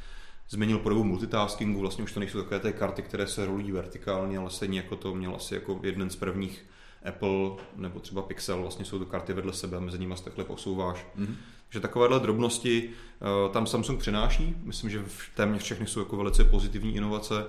Změnil podobu multitaskingu, vlastně už to nejsou takové té karty, které se rolují vertikálně, ale stejně jako to měl asi jako jeden z prvních Apple nebo třeba Pixel, vlastně jsou to karty vedle sebe, mezi nimi se takhle posouváš. Mhm. Že takovéhle drobnosti eh, tam Samsung přináší. Myslím, že v- téměř všechny jsou jako velice pozitivní inovace.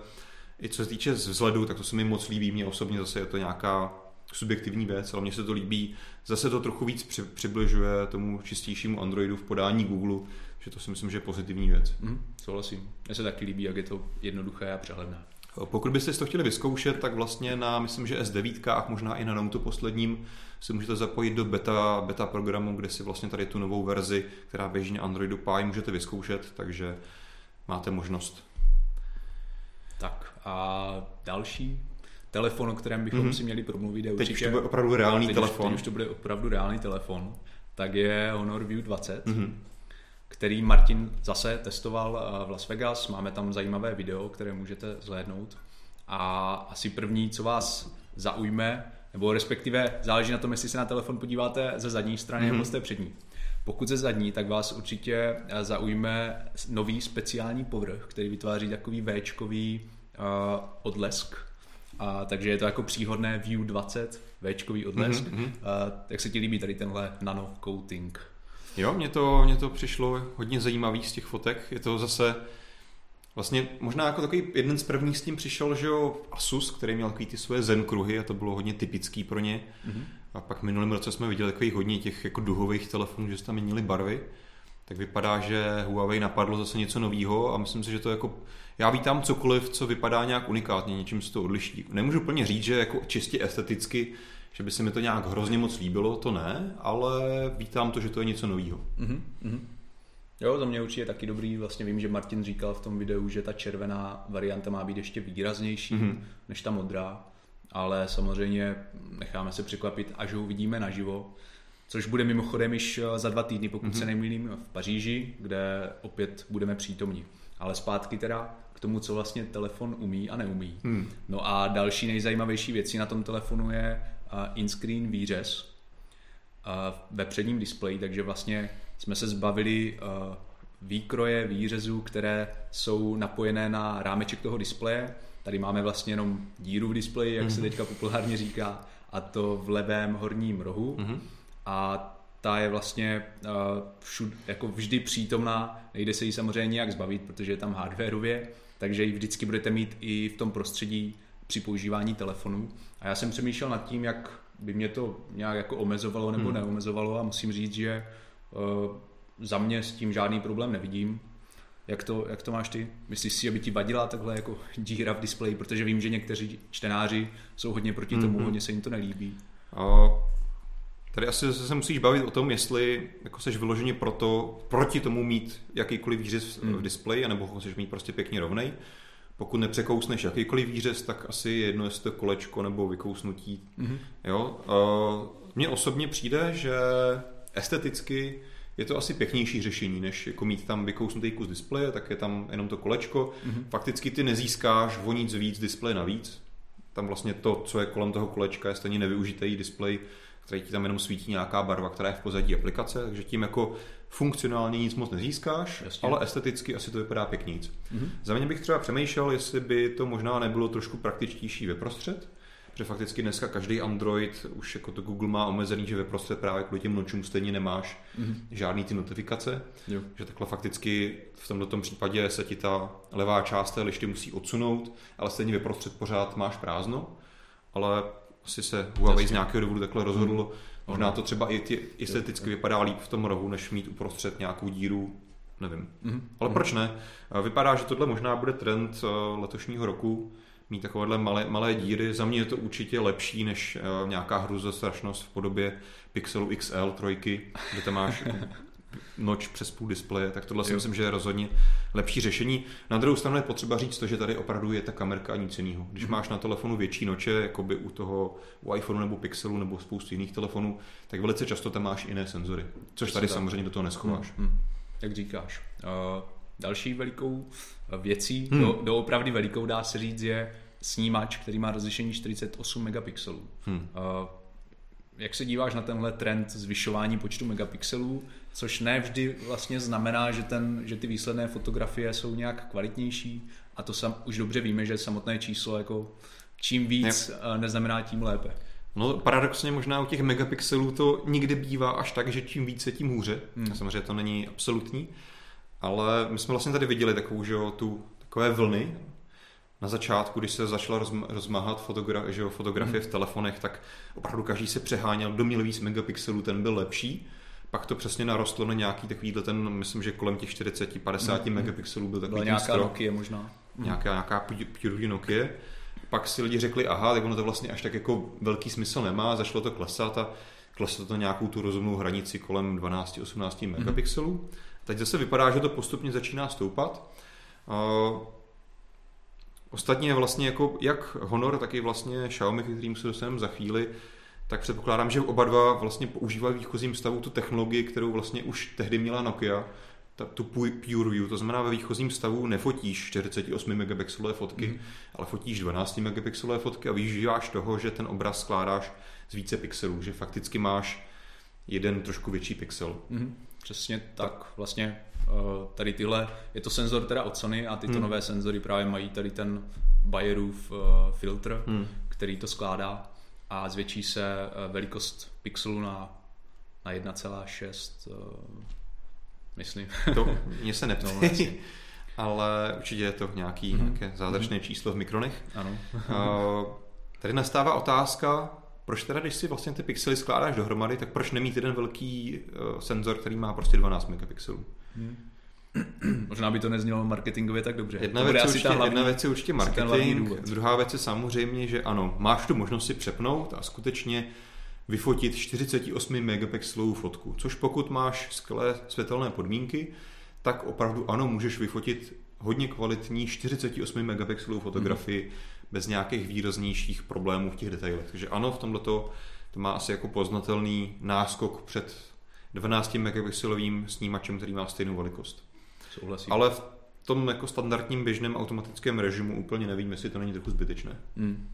I co se týče vzhledu, tak to se mi moc líbí. Mně osobně zase je to nějaká subjektivní věc, ale mně se to líbí. Zase to trochu víc při, přibližuje tomu čistějšímu Androidu v podání Google, že to si myslím, že je pozitivní věc. Mhm. Souhlasím. Mně se taky líbí, jak je to jednoduché a přehledné. Pokud byste si to chtěli vyzkoušet, tak vlastně na, myslím, že S9, možná i na Note posledním, se můžete zapojit do beta, beta programu, kde si vlastně tady tu novou verzi, která běží na Androidu Pie, můžete vyzkoušet, takže máte možnost. Tak a další telefon, o kterém bychom Mhm. si měli promluvit, je Teď už určitě... to bude opravdu reálný teď telefon. Už, teď už to bude opravdu reálný telefon. Tak je Honor View 20, Mhm. Který Martin zase testoval eh, v Las Vegas. Máme tam zajímavé video, které můžete zhlédnout. A asi první, co vás zaujme, nebo respektive záleží na tom, jestli se na telefon podíváte ze zadní strany Mhm. nebo z té přední. Pokud ze zadní, tak vás určitě eh, zaujme nový speciální povrch, který vytváří takový Včkový uh, odlesk. A, takže je to jako příhodné View 20, Včkový odlesk. Mhm, mhm. Uh, jak se ti líbí tady tenhle nano coating? Jo, mně to, mně to přišlo hodně zajímavý z těch fotek. Je to zase vlastně možná jako takový jeden z prvních s tím přišel, že jo, Asus, který měl takový ty svoje zen kruhy a to bylo hodně typický pro ně. Mm-hmm. A pak minulým roce jsme viděli takových hodně těch jako duhových telefonů, že se tam měnili barvy. Tak vypadá, že Huawei napadlo zase něco nového a myslím si, že to jako... Já vítám cokoliv, co vypadá nějak unikátně, něčím se to odliší. Nemůžu plně říct, že jako čistě esteticky, že by se mi to nějak hrozně moc líbilo, to ne, ale vítám to, že to je něco nového. Mm-hmm. Jo, to mě určitě taky dobrý. Vlastně vím, že Martin říkal v tom videu, že ta červená varianta má být ještě výraznější Mhm. mm-hmm. než ta modrá. Ale samozřejmě necháme se překvapit, až ho uvidíme naživo. Což bude mimochodem již eh, za dva týdny, pokud mm-hmm. se nemýlím, v Paříži, kde opět budeme přítomni. Ale zpátky teda k tomu, co vlastně telefon umí a neumí. Hmm. No a další nejzajímavější věcí na tom telefonu je in-screen výřez ve předním displeji, takže vlastně jsme se zbavili uh, výkroje výřezů, které jsou napojené na rámeček toho displeje. Tady máme vlastně jenom díru v displeji, jak mm-hmm. se teďka populárně říká, a to v levém horním rohu. Mm-hmm. A ta je vlastně uh, všud, jako vždy přítomná, nejde se jí samozřejmě nějak zbavit, protože je tam hardwareově, takže ji vždycky budete mít i v tom prostředí při používání telefonu. A já jsem přemýšlel nad tím, jak by mě to nějak jako omezovalo nebo hmm. neomezovalo a musím říct, že uh, za mě s tím žádný problém nevidím. Jak to, jak to máš ty? Myslíš si, aby ti vadila takhle jako [LAUGHS] díra v displeji? Protože vím, že někteří čtenáři jsou hodně proti tomu, mm-hmm. hodně se jim to nelíbí. A tady asi se musíš bavit o tom, jestli jako seš vyloženě proto, proti tomu mít jakýkoliv výřez mm. v displeji, nebo ho chceš mít prostě pěkně rovnej. Pokud nepřekousneš jakýkoliv výřez, tak asi je jedno, jestli to kolečko nebo vykousnutí. Mm-hmm. Jo? Mně osobně přijde, že esteticky je to asi pěknější řešení, než jako mít tam vykousnutý kus displeje, tak je tam jenom to kolečko. Mm-hmm. Fakticky ty nezískáš o nic víc displeje navíc. Tam vlastně to, co je kolem toho kolečka, je stejně nevyužitý displej, který ti tam jenom svítí nějaká barva, která je v pozadí aplikace, takže tím jako funkcionálně nic moc nezískáš, Jasně. ale esteticky asi to vypadá pěkníc. Mm-hmm. Za mě bych třeba přemýšlel, jestli by to možná nebylo trošku praktičtější ve prostřed, že fakticky dneska každý Android, už jako to Google má omezený, že ve prostřed právě kvůli těm nočům stejně nemáš mm-hmm. žádný ty notifikace, jo. že takhle fakticky v tomto případě se ti ta levá část té lišty musí odsunout, ale stejně ve prostřed pořád máš prázdno, ale asi se Huawei z nějakého důvodu takhle rozhodl, mm. Možná to třeba i ty, esteticky vypadá líp v tom rohu, než mít uprostřed nějakou díru, nevím. Mm-hmm. Ale proč ne? Vypadá, že tohle možná bude trend eh, letošního roku, mít takovéhle malé, malé díry. Za mě je to určitě lepší než uh, nějaká hruzostrašnost v podobě Pixelu XL trojky, kde tam máš [LAUGHS] noč přes půl displeje, tak tohle si jo. myslím, že je rozhodně lepší řešení. Na druhou stranu je potřeba říct to, že tady opravdu je ta kamerka a nic jiného. Když mm. máš na telefonu větší noče, jako by u toho u iPhoneu nebo Pixelu nebo spoustu jiných telefonů, tak velice často tam máš jiné senzory, což tady samozřejmě do toho neschováš. Mm. Mm. Jak říkáš. Uh, další velikou věcí, hmm. do, do opravdu velikou dá se říct, je snímač, který má rozlišení 48 megapixelů. Hmm. Uh, jak se díváš na tenhle trend zvyšování počtu megapixelů, což ne vždy vlastně znamená, že, ten, že ty výsledné fotografie jsou nějak kvalitnější a to sam, už dobře víme, že samotné číslo jako čím víc ne. neznamená tím lépe. No paradoxně možná u těch megapixelů to nikdy bývá až tak, že čím více, tím hůře. Hmm. Samozřejmě to není absolutní, ale my jsme vlastně tady viděli takovou, že jo, tu takové vlny. Na začátku, když se začala rozmáhat fotogra- že jo, fotografie hmm. v telefonech, tak opravdu každý se přeháněl, kdo měl víc megapixelů, ten byl lepší. Pak to přesně narostlo na nějaký takovýhle ten, myslím, že kolem těch 40-50 hmm. megapixelů byl takový nějaká strop. Nokia možná. Hmm. Nějaká, nějaká pure Nokia. Pak si lidi řekli, aha, tak ono to vlastně až tak jako velký smysl nemá, začalo to klesat a kleslo to nějakou tu rozumnou hranici kolem 12-18 hmm. megapixelů. Teď zase vypadá, že to postupně začíná stoupat. Ostatně vlastně jako jak Honor, tak i vlastně Xiaomi, kterým se dostaneme za chvíli, tak předpokládám, že oba dva vlastně používají v výchozím stavu tu technologii, kterou vlastně už tehdy měla Nokia, ta, tu Pure View, to znamená ve výchozím stavu nefotíš 48 megapixelové fotky, mm. ale fotíš 12 megapixelové fotky a využíváš toho, že ten obraz skládáš z více pixelů, že fakticky máš jeden trošku větší pixel. Mm. Přesně tak. Vlastně eh, tady tyhle, je to senzor teda od Sony a tyto hmm. nové senzory právě mají tady ten Bayerův eh, filtr, hmm. který to skládá a zvětší se eh, velikost pixelu na, na 1,6 myslím. [LAUGHS] To [LAUGHS] mě se neptej, no, vlastně. ale určitě je to nějaký, hmm nějaké zázračné hmm číslo v mikronech. Ano. tady nastává otázka, proč teda, když si vlastně ty pixely skládáš dohromady, tak proč nemít jeden velký uh, senzor, který má prostě 12 megapixelů? Hmm. Možná by to neznělo marketingově tak dobře. Jedna, věc, je určitě, hlavní, jedna věc je určitě marketing, druhá věc je samozřejmě, že ano, máš tu možnost si přepnout a skutečně vyfotit 48 megapixelovou fotku, což pokud máš skvělé světelné podmínky, tak opravdu ano, můžeš vyfotit hodně kvalitní 48 megapixelovou fotografii hmm bez nějakých výraznějších problémů v těch detailech. Takže ano, v tomhle to má asi jako poznatelný náskok před 12 megapixelovým snímačem, který má stejnou velikost. Souhlasím. Ale v tom jako standardním běžném automatickém režimu úplně nevím, jestli to není trochu zbytečné. Hmm.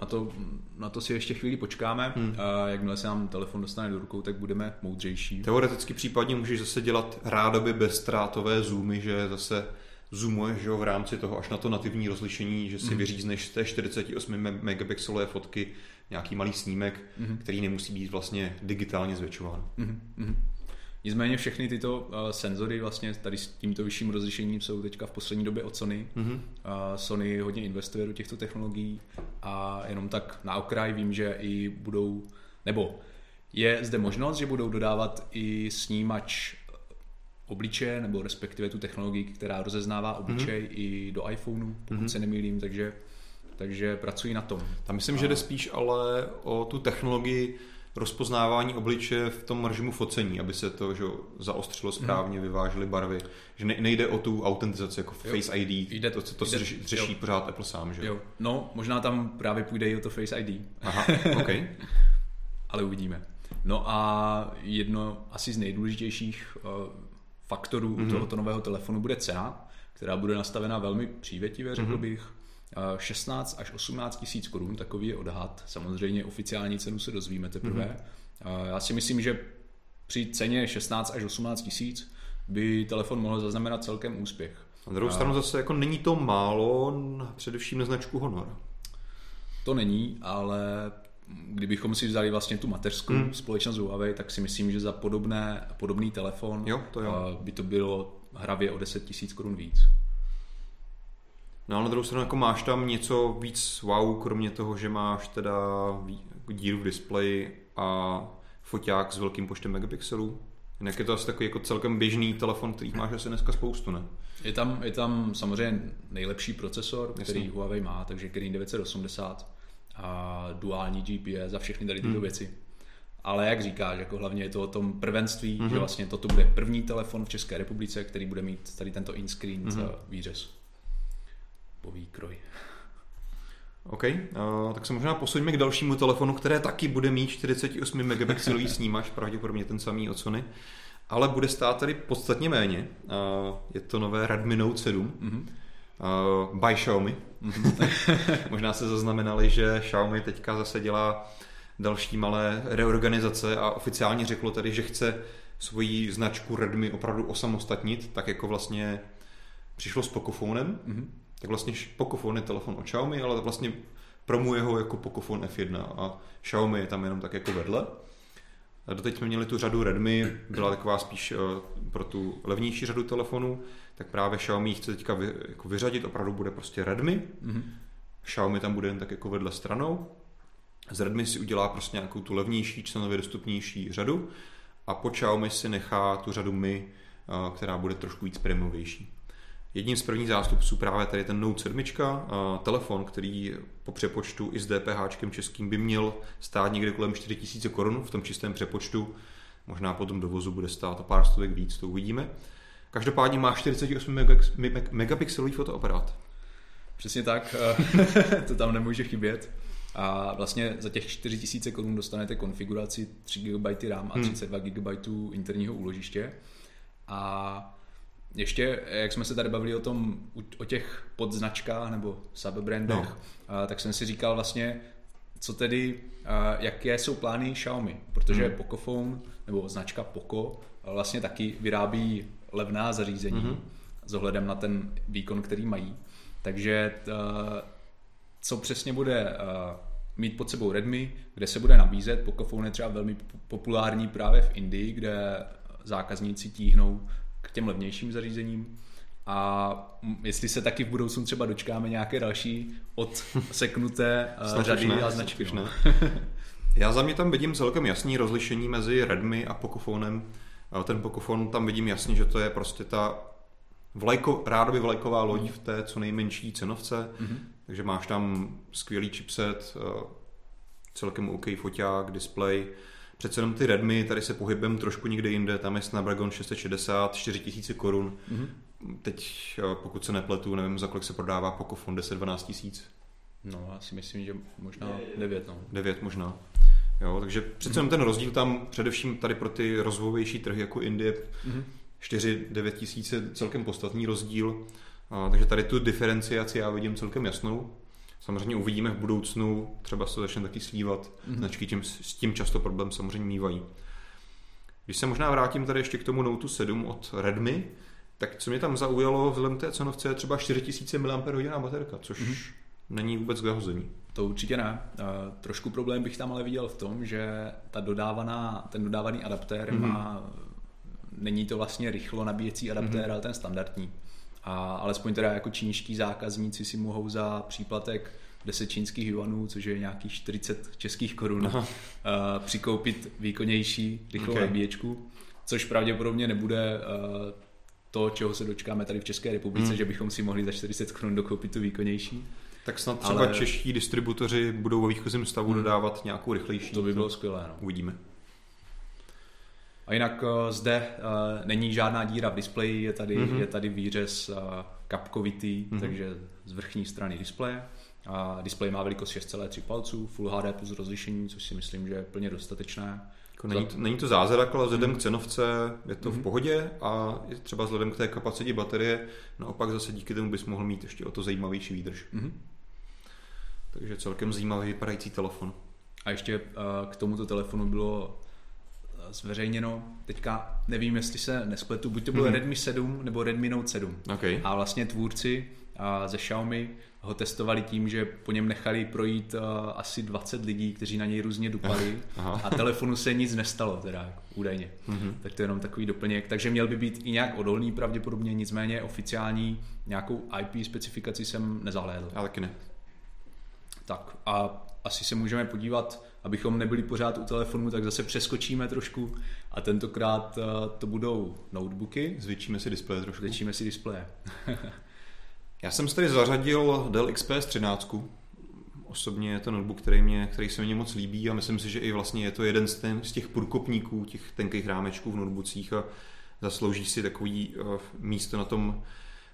Na to, na to si ještě chvíli počkáme. Hmm. A jakmile se nám telefon dostane do rukou, tak budeme moudřejší. Teoreticky případně můžeš zase dělat rádoby bezstrátové zoomy, že zase zoomuješ že jo, v rámci toho až na to nativní rozlišení, že si mm. vyřízneš z té 48 megapixelové fotky nějaký malý snímek, mm. který nemusí být vlastně digitálně zvětšován. Mm. Nicméně všechny tyto uh, senzory vlastně tady s tímto vyšším rozlišením jsou teďka v poslední době od Sony. Mm-hmm. Uh, Sony hodně investuje do těchto technologií a jenom tak na okraj vím, že i budou, nebo je zde možnost, že budou dodávat i snímač obličeje, nebo respektive tu technologii, která rozeznává obličej mm-hmm. i do iPhoneu, pokud mm-hmm. se nemýlím, takže, takže pracuji na tom. Tam myslím, a... že jde spíš ale o tu technologii rozpoznávání obličeje v tom režimu focení, aby se to že, zaostřilo mhm. správně, mm. vyvážily barvy. Že nejde o tu autentizaci jako jo. Face ID, jde, to, to jde, se řeší, řeší pořád Apple sám. Že? Jo. No, možná tam právě půjde i o to Face ID. Aha, [LAUGHS] OK. Ale uvidíme. No a jedno asi z nejdůležitějších uh, faktorů mm-hmm. tohoto nového telefonu bude cena, která bude nastavena velmi přívětivě, řekl mm-hmm. bych. 16 až 18 tisíc korun, takový je odhad. Samozřejmě oficiální cenu se dozvíme teprve. Mm-hmm. Já si myslím, že při ceně 16 až 18 tisíc by telefon mohl zaznamenat celkem úspěch. Na druhou stranu zase jako není to málo, především na značku Honor. To není, ale kdybychom si vzali vlastně tu mateřskou hmm. společnost Huawei, tak si myslím, že za podobné, podobný telefon jo, to jo. by to bylo hravě o 10 tisíc korun víc. No ale na druhou stranu jako máš tam něco víc wow, kromě toho, že máš teda díru v displeji a foťák s velkým počtem megapixelů. Jinak je to asi takový jako celkem běžný telefon, který máš asi dneska spoustu, ne? Je tam, je tam samozřejmě nejlepší procesor, Jasně. který Huawei má, takže Kirin 980 a duální GPS a všechny tady tyto hmm. věci. Ale jak říkáš, jako hlavně je to o tom prvenství, mm-hmm. že vlastně toto bude první telefon v České republice, který bude mít tady tento in-screen mm-hmm. výřez. Po výkroj. OK, uh, tak se možná posuňme k dalšímu telefonu, které taky bude mít 48 megapixelový snímač, pravděpodobně ten samý od Sony, ale bude stát tady podstatně méně. Uh, je to nové Redmi Note 7 mm-hmm. uh, by Xiaomi. Mm-hmm. [LAUGHS] možná se zaznamenali, že Xiaomi teďka zase dělá další malé reorganizace a oficiálně řeklo tady, že chce svoji značku Redmi opravdu osamostatnit, tak jako vlastně přišlo s Pocofonem, mm-hmm tak vlastně Pocophone je telefon od Xiaomi, ale vlastně promuje ho jako Pocophone F1 a Xiaomi je tam jenom tak jako vedle. A doteď jsme měli tu řadu Redmi, byla taková spíš uh, pro tu levnější řadu telefonů, tak právě Xiaomi chce teďka vy, jako vyřadit, opravdu bude prostě Redmi. Mm-hmm. Xiaomi tam bude jen tak jako vedle stranou. Z Redmi si udělá prostě nějakou tu levnější, cenově dostupnější řadu a po Xiaomi si nechá tu řadu Mi, uh, která bude trošku víc prémiovější. Jedním z prvních zástupců právě tady ten Note 7, telefon, který po přepočtu i s DPH českým by měl stát někde kolem 4000 korun v tom čistém přepočtu. Možná po tom dovozu bude stát o pár stovek víc, to uvidíme. Každopádně má 48 megapixelový fotoaparát. Přesně tak, [LAUGHS] to tam nemůže chybět. A vlastně za těch 4000 korun dostanete konfiguraci 3 GB RAM a 32 hmm. GB interního úložiště. A ještě, jak jsme se tady bavili o tom, o těch podznačkách nebo subbrandech, no. tak jsem si říkal vlastně, co tedy, jaké jsou plány Xiaomi, protože hmm. Pocophone nebo značka Poco vlastně taky vyrábí levná zařízení hmm. s ohledem na ten výkon, který mají. Takže co přesně bude mít pod sebou Redmi, kde se bude nabízet. Pocophone je třeba velmi populární právě v Indii, kde zákazníci tíhnou k těm levnějším zařízením. A jestli se taky v budoucnu třeba dočkáme nějaké další odseknuté [LAUGHS] uh, řady ne, a značky. Ne. [LAUGHS] Já za mě tam vidím celkem jasný rozlišení mezi Redmi a Pocophonem. Ten Pocophone tam vidím jasně, že to je prostě ta vlajko, rádoby vlajková loď v té co nejmenší cenovce, mm-hmm. takže máš tam skvělý chipset, eh, celkem OK foťák, display, Přece jenom ty Redmi, tady se pohybem trošku někde jinde, tam je Snapdragon 660, 4000 korun. Mm-hmm. Teď, eh, pokud se nepletu, nevím, za kolik se prodává Pocophone 10-12 tisíc. No, já si myslím, že možná 9, no. 9 možná. Jo, takže přece jenom ten rozdíl tam, především tady pro ty rozvojovější trhy jako Indie, mm-hmm. 4-9 tisíce celkem podstatný rozdíl. A, takže tady tu diferenciaci já vidím celkem jasnou. Samozřejmě uvidíme v budoucnu, třeba se začne taky slívat, mm-hmm. značky tím, s tím často problém samozřejmě mývají. Když se možná vrátím tady ještě k tomu Note 7 od Redmi, tak co mě tam zaujalo vzhledem té cenovce je třeba 4000 mAh baterka, což mm-hmm. není vůbec k zahození. To určitě ne. Trošku problém bych tam ale viděl v tom, že ta dodávaná, ten dodávaný adaptér mm-hmm. má, není to vlastně rychlo nabíjecí adaptér, mm-hmm. ale ten standardní. A alespoň teda jako čínští zákazníci si mohou za příplatek 10 čínských juanů, což je nějakých 40 českých korun, uh, přikoupit výkonnější rychlou okay. nabíječku, což pravděpodobně nebude uh, to, čeho se dočkáme tady v České republice, hmm. že bychom si mohli za 40 korun dokoupit tu výkonnější. Tak snad třeba Ale... čeští distributoři budou ve výchozím stavu hmm. dodávat nějakou rychlejší. To by bylo skvělé. No. Uvidíme. A jinak uh, zde uh, není žádná díra v displeji, je tady, mm-hmm. je tady výřez uh, kapkovitý, mm-hmm. takže z vrchní strany displeje. A displej má velikost 6,3 palců, Full HD plus rozlišení, což si myslím, že je plně dostatečné. Jako není, to, není to zázrak, ale vzhledem mm. k cenovce je to mm. v mhm. pohodě a třeba vzhledem k té kapacitě baterie, naopak zase díky tomu bys mohl mít ještě o to zajímavější výdrž. Mm. Takže celkem zajímavý vypadající telefon. A ještě k tomuto telefonu bylo eh, zveřejněno, teďka nevím, jestli se nespletu, buď to bylo mm. Redmi 7 nebo Redmi Note 7. Okay. A vlastně tvůrci ze Xiaomi ho testovali tím, že po něm nechali projít asi 20 lidí, kteří na něj různě dupali [LAUGHS] a telefonu se nic nestalo, teda údajně. Mm-hmm. Tak to je jenom takový doplněk. Takže měl by být i nějak odolný pravděpodobně, nicméně oficiální nějakou IP specifikaci jsem nezahlédl. Já taky ne. Tak a asi se můžeme podívat, abychom nebyli pořád u telefonu, tak zase přeskočíme trošku a tentokrát uh, to budou notebooky. Zvětšíme si displeje trošku. Zvětšíme si displeje. [LAUGHS] Já jsem si tady zařadil Dell XPS 13. Osobně je to notebook, který, mě, který se mi moc líbí a myslím si, že i vlastně je to jeden z, ten, z těch průkopníků, těch tenkých rámečků v notebookcích a zaslouží si takový uh, místo na tom,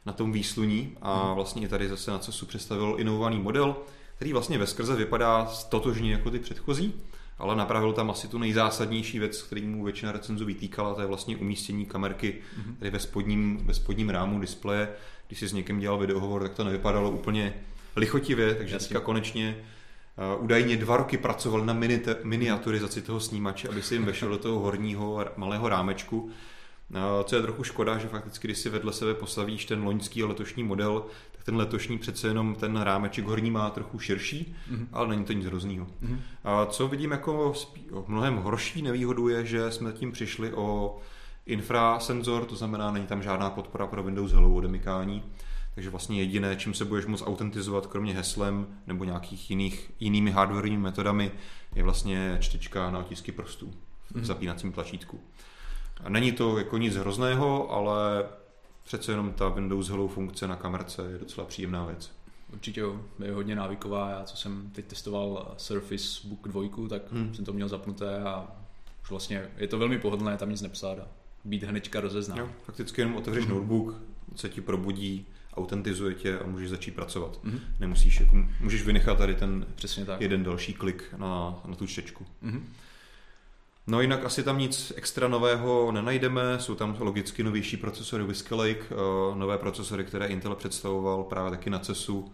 na tom výsluní a mhm. vlastně i tady zase na CESu představil inovovaný model, který vlastně ve skrze vypadá totožně jako ty předchozí, ale napravil tam asi tu nejzásadnější věc, který mu většina recenzů vytýkala, to je vlastně umístění kamerky mm-hmm. tady ve spodním, ve spodním rámu displeje. Když si s někým dělal videohovor, tak to nevypadalo úplně lichotivě, takže Jasně. teďka konečně uh, údajně dva roky pracoval na miniaturizaci toho snímače, aby se jim vešel do toho horního malého rámečku No, co je trochu škoda, že fakticky, když si vedle sebe postavíš ten loňský a letošní model, ten letošní přece jenom ten rámeček horní má trochu širší, mm-hmm. ale není to nic hroznýho. Mm-hmm. A co vidím jako mnohem horší nevýhodu je, že jsme tím přišli o infrasenzor, to znamená, není tam žádná podpora pro Windows Hello odemykání, takže vlastně jediné, čím se budeš moct autentizovat, kromě heslem nebo nějakých jiných, jinými hardwareovými metodami, je vlastně čtečka na otisky prstů v mm-hmm. zapínacím tlačítku. Není to jako nic hrozného, ale přece jenom ta Windows Hello funkce na kamerce je docela příjemná věc. Určitě jo, je hodně návyková. Já co jsem teď testoval Surface Book 2, tak hmm. jsem to měl zapnuté a už vlastně je to velmi pohodlné tam nic nepsat a být hnedka rozezná. Jo, fakticky jenom otevřeš hmm. notebook, se ti probudí, autentizuje tě a můžeš začít pracovat. hmm Nemusíš, jako, můžeš vynechat tady ten Přesně tak. jeden další klik na, na tu čtečku. hmm No jinak asi tam nic extra nového nenajdeme, jsou tam logicky novější procesory Whiskey Lake, eh, nové procesory, které Intel představoval právě taky na CESu,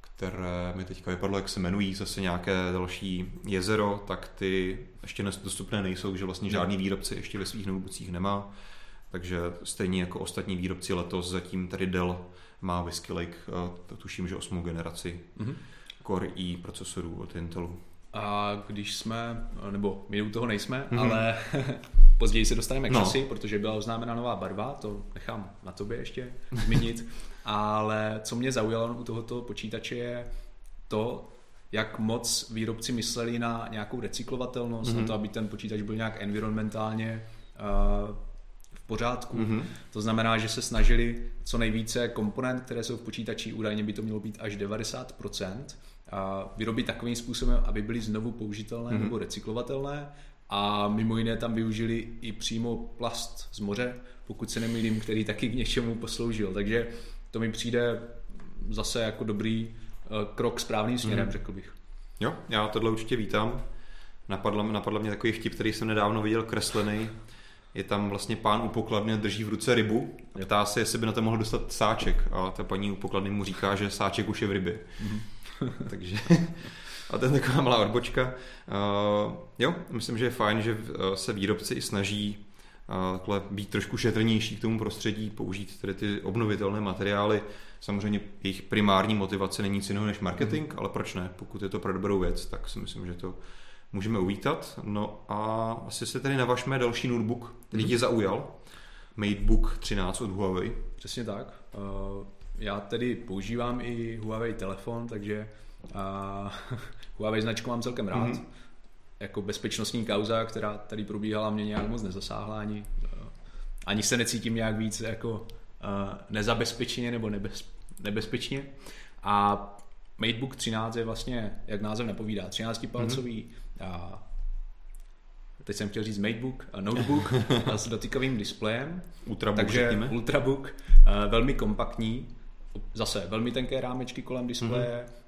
které mi teďka vypadlo, jak se jmenují, zase nějaké další jezero, tak ty ještě dostupné nejsou, že vlastně žádný výrobci ještě ve svých notebookcích nemá, takže stejně jako ostatní výrobci letos zatím tady Dell má Whiskey Lake, to tuším, že osmou generaci mm-hmm. Core i procesorů od Intelu. A když jsme, nebo my u toho nejsme, mm-hmm. ale [LAUGHS] později se dostaneme k no. časy, protože byla oznámena nová barva, to nechám na tobě ještě zmínit. [LAUGHS] ale co mě zaujalo u tohoto počítače je to, jak moc výrobci mysleli na nějakou recyklovatelnost, mm-hmm. na to, aby ten počítač byl nějak environmentálně uh, v pořádku. Mm-hmm. To znamená, že se snažili co nejvíce komponent, které jsou v počítači, údajně by to mělo být až 90%, a vyrobit takovým způsobem, aby byly znovu použitelné mm-hmm. nebo recyklovatelné a mimo jiné tam využili i přímo plast z moře, pokud se nemýlím, který taky k něčemu posloužil. Takže to mi přijde zase jako dobrý eh, krok správným směrem, mm-hmm. řekl bych. Jo, já tohle určitě vítám. Napadl, napadl mě takový vtip, který jsem nedávno viděl kreslený. Je tam vlastně pán u pokladny drží v ruce rybu. Ptá se, jestli by na to mohl dostat sáček. A ta paní u pokladny mu říká, že sáček už je v rybě. Mm-hmm. [LAUGHS] Takže a to je taková malá odbočka. Uh, jo, myslím, že je fajn, že uh, se výrobci i snaží uh, takhle být trošku šetrnější k tomu prostředí, použít tedy ty obnovitelné materiály. Samozřejmě jejich primární motivace není nic jiného než marketing, mm. ale proč ne? Pokud je to pro dobrou věc, tak si myslím, že to můžeme uvítat. No a asi se tedy navažme další notebook, který mm. tě zaujal. MateBook 13 od Huawei. Přesně tak. Uh, já tedy používám i Huawei telefon, takže a, [LAUGHS] Huawei značku mám celkem rád. Mm-hmm. Jako bezpečnostní kauza, která tady probíhala, mě nějak moc nezasáhla, ani, ani se necítím nějak víc jako nezabezpečeně nebo nebez, nebezpečně. A MateBook 13 je vlastně, jak název nepovídá, 13-palcový mm-hmm teď jsem chtěl říct MateBook, notebook [LAUGHS] s dotykovým displejem. Ultrabook, takže řekněme. Ultrabook, velmi kompaktní, zase velmi tenké rámečky kolem displeje, mm-hmm.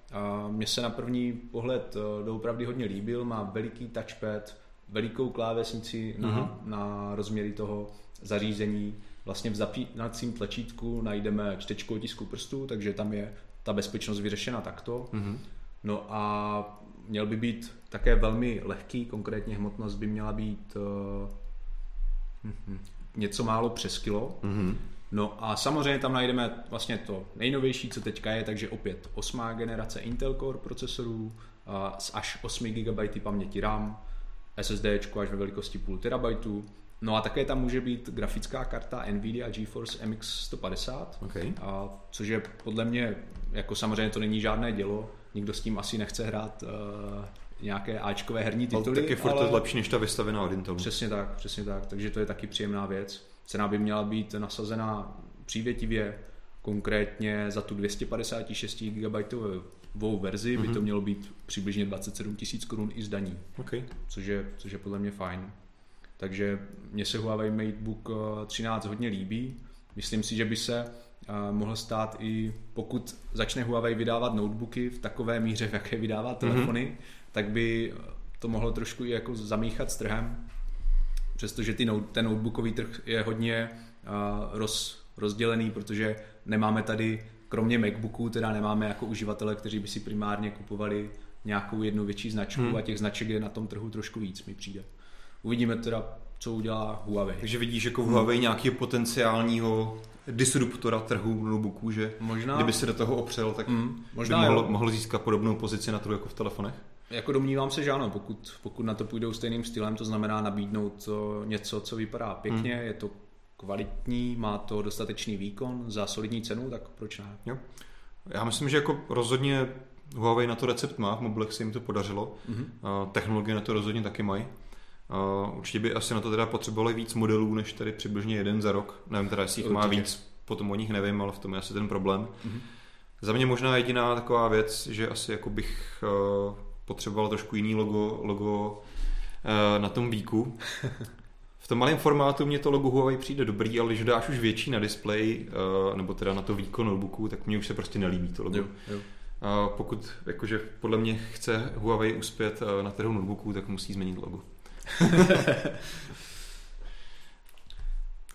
Mně se na první pohled eh, doopravdy hodně líbil, má veliký touchpad, velikou klávesnici na, mm-hmm. na rozměry toho zařízení. Vlastně v zapínacím tlačítku najdeme čtečku otisku prstů, takže tam je ta bezpečnost vyřešena takto. Mm-hmm. No a měl by být také velmi lehký, konkrétně hmotnost by měla být uh, něco málo přes kilo. Mm-hmm. No a samozřejmě tam najdeme vlastně to nejnovější, co teďka je, takže opět osmá generace Intel Core procesorů s až 8 GB paměti RAM, SSD až ve velikosti půl terabajtu, No a také tam může být grafická karta Nvidia GeForce MX 150, okay. a, což je podle mě, jako samozřejmě to není žádné dělo, nikdo s tím asi nechce hrát uh, nějaké Ačkové herní tituly. Ale taky furt ale... lepší než ta vystavená od Intelu. Přesně tak, přesně tak, takže to je taky příjemná věc. Cena by měla být nasazena přívětivě, konkrétně za tu 256 GB verzi mm-hmm. by to mhm. mělo být přibližně 27 000 korun i z daní, okay. což, je, což je podle mě fajn. Takže mně se Huawei MateBook 13 eh, hodně líbí. Myslím si, že by se eh, mohl stát i pokud začne Huawei vydávat notebooky v takové míře, v jaké vydává mhm. telefony, mm-hmm. tak by to mohlo trošku i jako zamíchat s trhem, přestože ty, ten notebookový trh je hodně uh, roz, rozdělený, protože nemáme tady, kromě MacBooků, teda nemáme jako uživatele, kteří by si primárně kupovali nějakou jednu větší značku hmm. a těch značek je na tom trhu trošku víc, mi přijde. Uvidíme teda, co udělá Huawei. Takže vidíš jako v Huawei hmm. nějakého potenciálního disruptora trhu notebooků, že možná, kdyby se do toho opřel, tak hmm, možná by mohl, mohl získat podobnou pozici na trhu jako v telefonech? Jako domnívám se, že ano, pokud, pokud na to půjdou stejným stylem, to znamená nabídnout něco, co vypadá pěkně, hmm. je to kvalitní, má to dostatečný výkon za solidní cenu, tak proč ne? Jo. Já myslím, že jako rozhodně Huawei na to recept má, v mobilech se jim to podařilo, mm-hmm. technologie na to rozhodně taky mají. Určitě by asi na to teda potřebovali víc modelů, než tady přibližně jeden za rok. Nevím teda, jestli jich má víc, potom o nich nevím, ale v tom je asi ten problém. Mm-hmm. Za mě možná jediná taková věc, že asi jako bych potřeboval trošku jiný logo, logo uh, na tom víku. [LAUGHS] V tom malém formátu mě to logo Huawei přijde dobrý, ale když dáš už větší na display, uh, nebo teda na to výkon notebooku, tak mně už se prostě nelíbí to logo. Jo, jo. Uh, pokud jakože podle mě chce Huawei uspět uh, na trhu notebooků, tak musí změnit logo. [LAUGHS]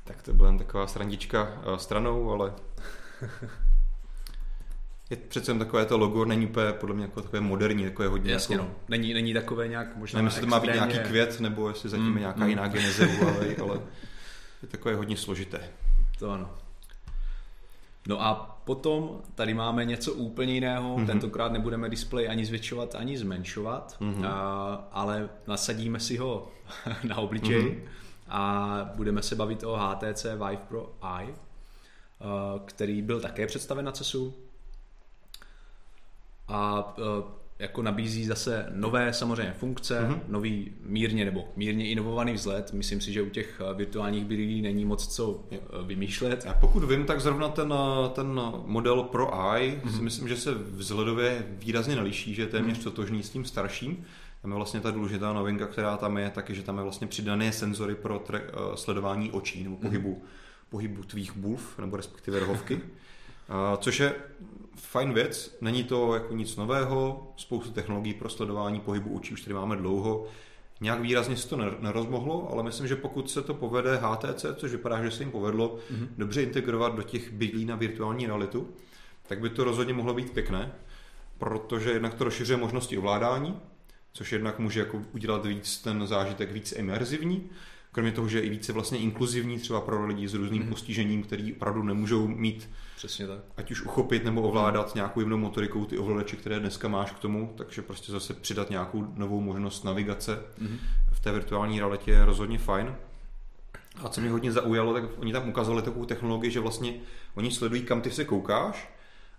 tak to byla jen taková srandička stranou, ale [LAUGHS] je přece takové to logo, není úplně podle mě jako takové moderní, takové hodně Jasně, jako... no. Není, není takové nějak možná Nevím, jestli to má být nějaký květ, nebo jestli zatím mm, je nějaká mm. jiná geneze ale, [LAUGHS] ale je takové hodně složité. To ano. No a potom tady máme něco úplně jiného. Mm-hmm. Tentokrát nebudeme displej ani zvětšovat, ani zmenšovat, mm-hmm. a, ale nasadíme si ho [LAUGHS] na obličej mm-hmm. a budeme se bavit o HTC Vive Pro Eye, který byl také představen na CESu a e, jako nabízí zase nové samozřejmě funkce, mm-hmm. nový mírně nebo mírně inovovaný vzhled. Myslím si, že u těch e, virtuálních brýlí není moc co e, vymýšlet. A pokud vím, tak zrovna ten, ten model Pro Eye mm-hmm. si myslím, že se vzhledově výrazně neliší, že je téměř mm-hmm. totožný s tím starším. Tam je vlastně ta důležitá novinka, která tam je, taky, že tam je vlastně přidané senzory pro tre- sledování očí nebo pohybu, mm-hmm. pohybu tvých bulv, nebo respektive rohovky. [LAUGHS] což je fajn věc, není to jako nic nového, spoustu technologií pro sledování pohybu očí už tady máme dlouho. Nějak výrazně se to nerozmohlo, ale myslím, že pokud se to povede HTC, což vypadá, že se jim povedlo mm-hmm. dobře integrovat do těch bydlí na virtuální realitu, tak by to rozhodně mohlo být pěkné, protože jednak to rozšiřuje možnosti ovládání, což jednak může jako udělat víc ten zážitek víc imerzivní, kromě toho, že je i více vlastně inkluzivní třeba pro lidi s různým mm-hmm. postižením, který opravdu nemůžou mít Přesně tak. ať už uchopit nebo ovládat nějakou jemnou motorikou ty ovladače, které dneska máš k tomu, takže prostě zase přidat nějakou novou možnost navigace mm-hmm. v té virtuální realitě je rozhodně fajn. A co mě hodně zaujalo, tak oni tam ukázali takovou technologii, že vlastně oni sledují, kam ty se koukáš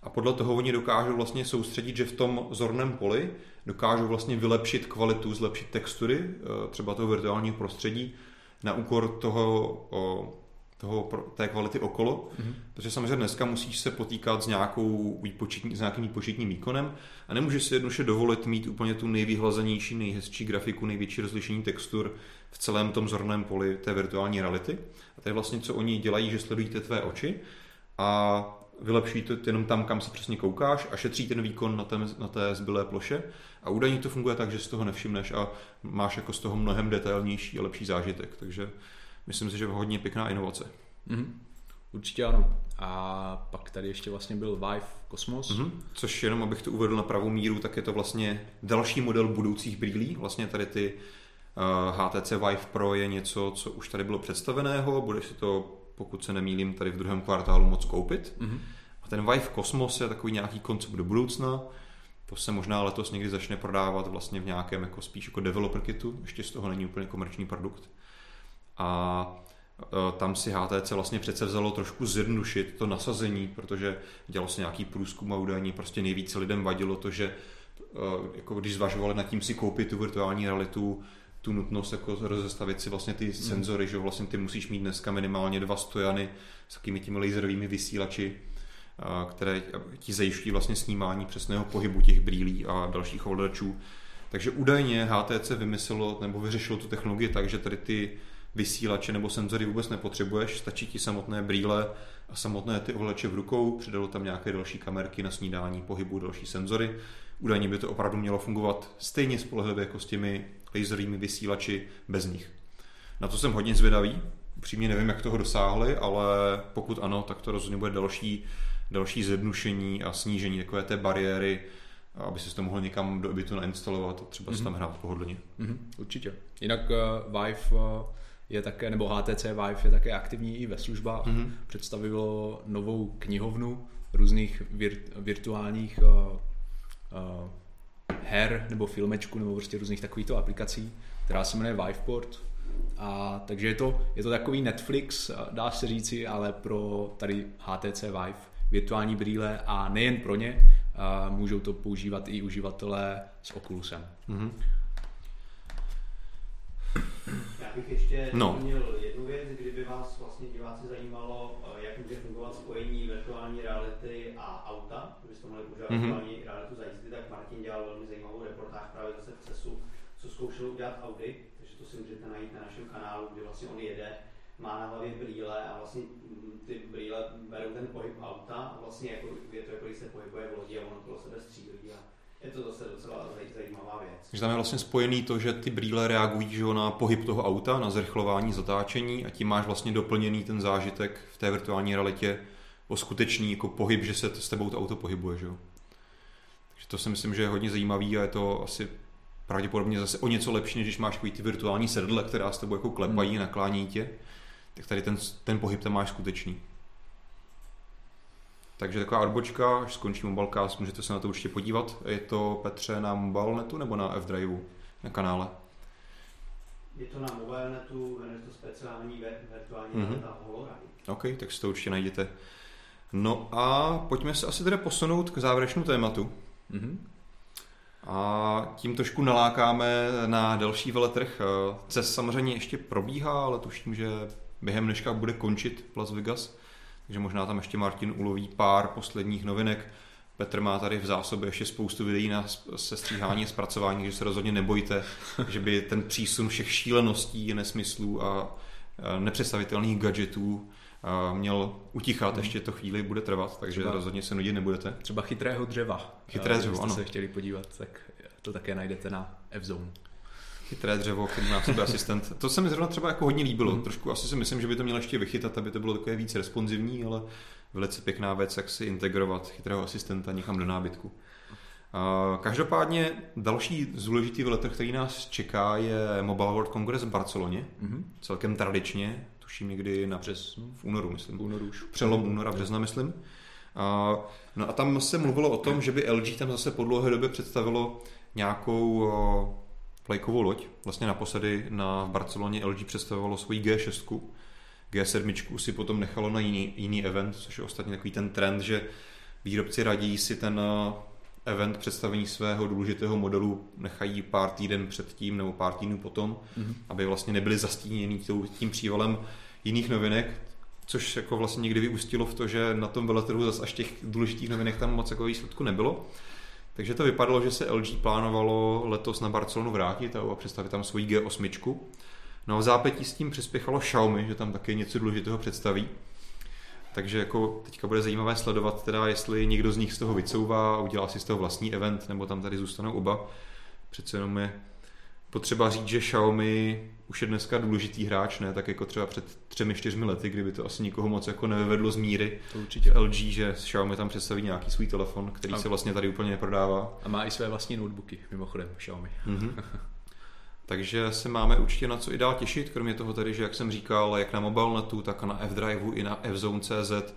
a podle toho oni dokážou vlastně soustředit, že v tom zorném poli dokážou vlastně vylepšit kvalitu, zlepšit textury eh, třeba toho virtuálního prostředí na úkor toho, toho té kvality okolo, mm-hmm. protože samozřejmě dneska musíš se potýkat s, nějakou výpočetní, s nějakým výpočetním výkonem a nemůžeš si jednoduše dovolit mít úplně tu nejvyhlazenější, nejhezčí grafiku, největší rozlišení textur v celém tom zorném poli té virtuální reality. A to je vlastně, co oni dělají, že sledují ty tvé oči a vylepší to jenom tam, kam se přesně koukáš a šetří ten výkon na té, na té zbylé ploše. A údajně to funguje tak, že z toho nevšimneš a máš jako z toho mnohem detailnější a lepší zážitek. Takže myslím si, že hodně pěkná inovace. Mm-hmm. Určitě ano. A pak tady ještě vlastně byl Vive Cosmos. Mm-hmm. Což jenom, abych to uvedl na pravou míru, tak je to vlastně další model budoucích brýlí. Vlastně tady ty uh, eh, HTC Vive Pro je něco, co už tady bylo představeného. Bude si to, pokud se nemýlím, tady v druhém kvartálu moc koupit. Mm-hmm. A ten Vive Cosmos je takový nějaký koncept do budoucna. To se možná letos někdy začne prodávat vlastně v nějakém jako spíš jako developer kitu. Ještě z toho není úplně komerční produkt. A Eh, tam si HTC vlastně přece vzalo trošku zjednodušit to nasazení, protože dělalo se nějaký průzkum a údajně prostě nejvíce lidem vadilo to, že eh, jako když zvažovali nad tím si koupit tu virtuální realitu, tu nutnost jako rozestavit si vlastně ty hmm. senzory, že vlastně ty musíš mít dneska minimálně dva stojany s takými těmi laserovými vysílači, které ti zajišťují vlastně snímání přesného pohybu těch brýlí a dalších ovladačů. Takže údajně HTC vymyslelo nebo vyřešilo tu technologii tak, že tady ty vysílače nebo senzory vůbec nepotřebuješ, stačí ti samotné brýle a samotné ty ovladače v rukou, přidalo tam nějaké další kamerky na snídání pohybu, další senzory. Údajně by to opravdu mělo fungovat stejně spolehlivě jako s těmi laserovými vysílači bez nich. Na to jsem hodně zvědavý, upřímně nevím, jak toho dosáhli, ale pokud ano, tak to rozhodně bude další, další zjednušení a snížení takové té bariéry, aby si to mohl někam do bytu nainstalovat a třeba mm-hmm. si tam hrát pohodlně. Mm-hmm, určitě. Jinak uh, Vive uh, je také, nebo HTC Vive je také aktivní i ve službách. Mm-hmm. Představilo novou knihovnu různých vir, virtuálních uh, uh, her nebo filmečku nebo prostě různých takovýchto aplikací, která se jmenuje Viveport. A takže je to, je to takový Netflix, dá se říci, ale pro tady HTC Vive virtuální brýle a nejen pro ně, a můžou to používat i uživatelé s Oculusem. Mm-hmm. Já bych ještě no. měl jednu věc, kdyby vás vlastně diváci zajímalo, eh, jak může fungovat spojení virtuální reality a auta, kdybyste mohli používat mm-hmm. virtuální realitu za jízdy, tak Martin dělal velmi zajímavou reportáž právě zase v CESu, co zkoušel udělat Audi, takže to si můžete najít na našem kanálu, kde vlastně on jede, má na hlavě brýle a vlastně mm, ty brýle berou ten pohyb auta. A vlastně jako, je to jako když se pohybuje v lodi a ono to sebe střílí a je to zase docela zajímavá věc. Takže tam je vlastně spojený to, že ty brýle reagují že na pohyb toho auta, na zrychlování, zatáčení a tím máš vlastně doplněný ten zážitek v té virtuální realitě o skutečný jako pohyb, že se s tebou to auto pohybuje. Že? Takže to si myslím, že je hodně zajímavý a je to asi pravděpodobně zase o něco lepší, než když máš ty virtuální sedle, která s tebou jako klepají, hmm. naklání tě. Tak tady ten, ten pohyb tam máš skutečný. Takže taková odbočka, až skončí Mobilecast, můžete se na to určitě podívat. Je to Petře na MobileNetu nebo na F-Driveu na kanále? Je to na MobileNetu, jmenuje to speciální virtuální mm-hmm. realita OK, tak si to určitě najděte. No a pojďme se asi tedy posunout k závěrečnému tématu. Mm-hmm. A tím trošku nalákáme na další veletrh. CES samozřejmě ještě probíhá, ale tuším, že během dneška bude končit Las Vegas takže možná tam ještě Martin uloví pár posledních novinek. Petr má tady v zásobě ještě spoustu videí na sestříhání a zpracování, že se rozhodně nebojte, že by ten přísun všech šíleností, nesmyslů a nepředstavitelných gadgetů měl utichat, ještě to chvíli bude trvat, takže třeba, rozhodně se nudit nebudete. Třeba chytrého dřeva. Chytré dřevo, ano. se chtěli podívat, tak to také najdete na F-Zone chytré dřevo, který má v sobě asistent. To se mi zrovna třeba jako hodně líbilo. Mm. Trošku asi si myslím, že by to mělo ještě vychytat, aby to bylo takové víc responsivní, ale velice pěkná věc, jak si integrovat chytrého asistenta někam do nábytku. Každopádně další důležitý veletrh, který nás čeká, je Mobile World Congress v Barceloně. Mm-hmm. Celkem tradičně, tuším někdy na přes, v únoru, myslím. V únoru už. Přelom února, března, myslím. A, no a tam se mluvilo o tom, že by LG tam zase po dlouhé době představilo nějakou vlajkovou loď. Vlastně naposledy na Barceloně LG představovalo svoji G6. G7 si potom nechalo na jiný, jiný event, což je ostatně takový ten trend, že výrobci radí si ten eh, event představení svého důležitého modelu nechají pár týden předtím nebo pár týdnů potom, mm-hmm. aby vlastně nebyli zastíněni tím přívalem jiných novinek, což jako vlastně někdy vyústilo v to, že na tom veletrhu zase až těch důležitých novinek tam moc jako výsledku nebylo. Takže to vypadalo, že se LG plánovalo letos na Barcelonu vrátit a představit tam svoji G8. No a v zápětí s tím přispěchalo Xiaomi, že tam taky něco důležitého představí. Takže jako teďka bude zajímavé sledovat teda, jestli někdo z nich z toho vycouvá a udělá si z toho vlastní event, nebo tam tady zůstanou oba. Přece jenom je potřeba říct, že Xiaomi už je dneska důležitý hráč, ne tak jako třeba před třemi, čtyřmi lety, kdyby to asi nikoho moc jako nevyvedlo z míry. To určitě. LG, že Xiaomi tam představí nějaký svůj telefon, který a... se vlastně tady úplně neprodává. A má i své vlastní notebooky, mimochodem Xiaomi. Mm-hmm. [LAUGHS] Takže se máme určitě na co i dál těšit, kromě toho tady, že jak jsem říkal, jak na mobilnetu, tak na F-Driveu i na F-Zone.cz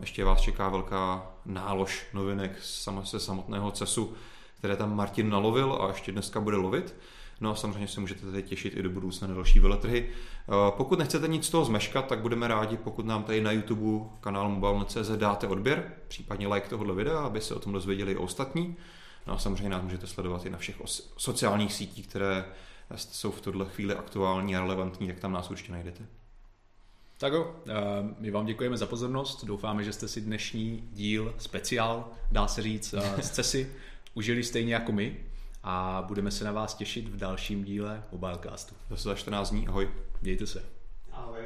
ještě vás čeká velká nálož novinek se samotného CESu, které tam Martin nalovil a ještě dneska bude lovit. No a samozřejmě se můžete tady těšit i do budoucna na další veletrhy. Pokud nechcete nic z toho zmeškat, tak budeme rádi, pokud nám tady na YouTube kanál Mobile.cz dáte odběr, případně like tohohle videa, aby se o tom dozvěděli i ostatní. No a samozřejmě nás můžete sledovat i na všech sociálních sítích, které jsou v tuhle chvíli aktuální a relevantní, tak tam nás určitě najdete. Tak jo, eh, my vám děkujeme za pozornost. Doufáme, že jste si dnešní díl speciál, dá se říct, eh, z CESy užili stejně jako my a budeme se na vás těšit v dalším díle Mobilecastu. Zase za 14 dní, ahoj. Mějte se. Ahoj.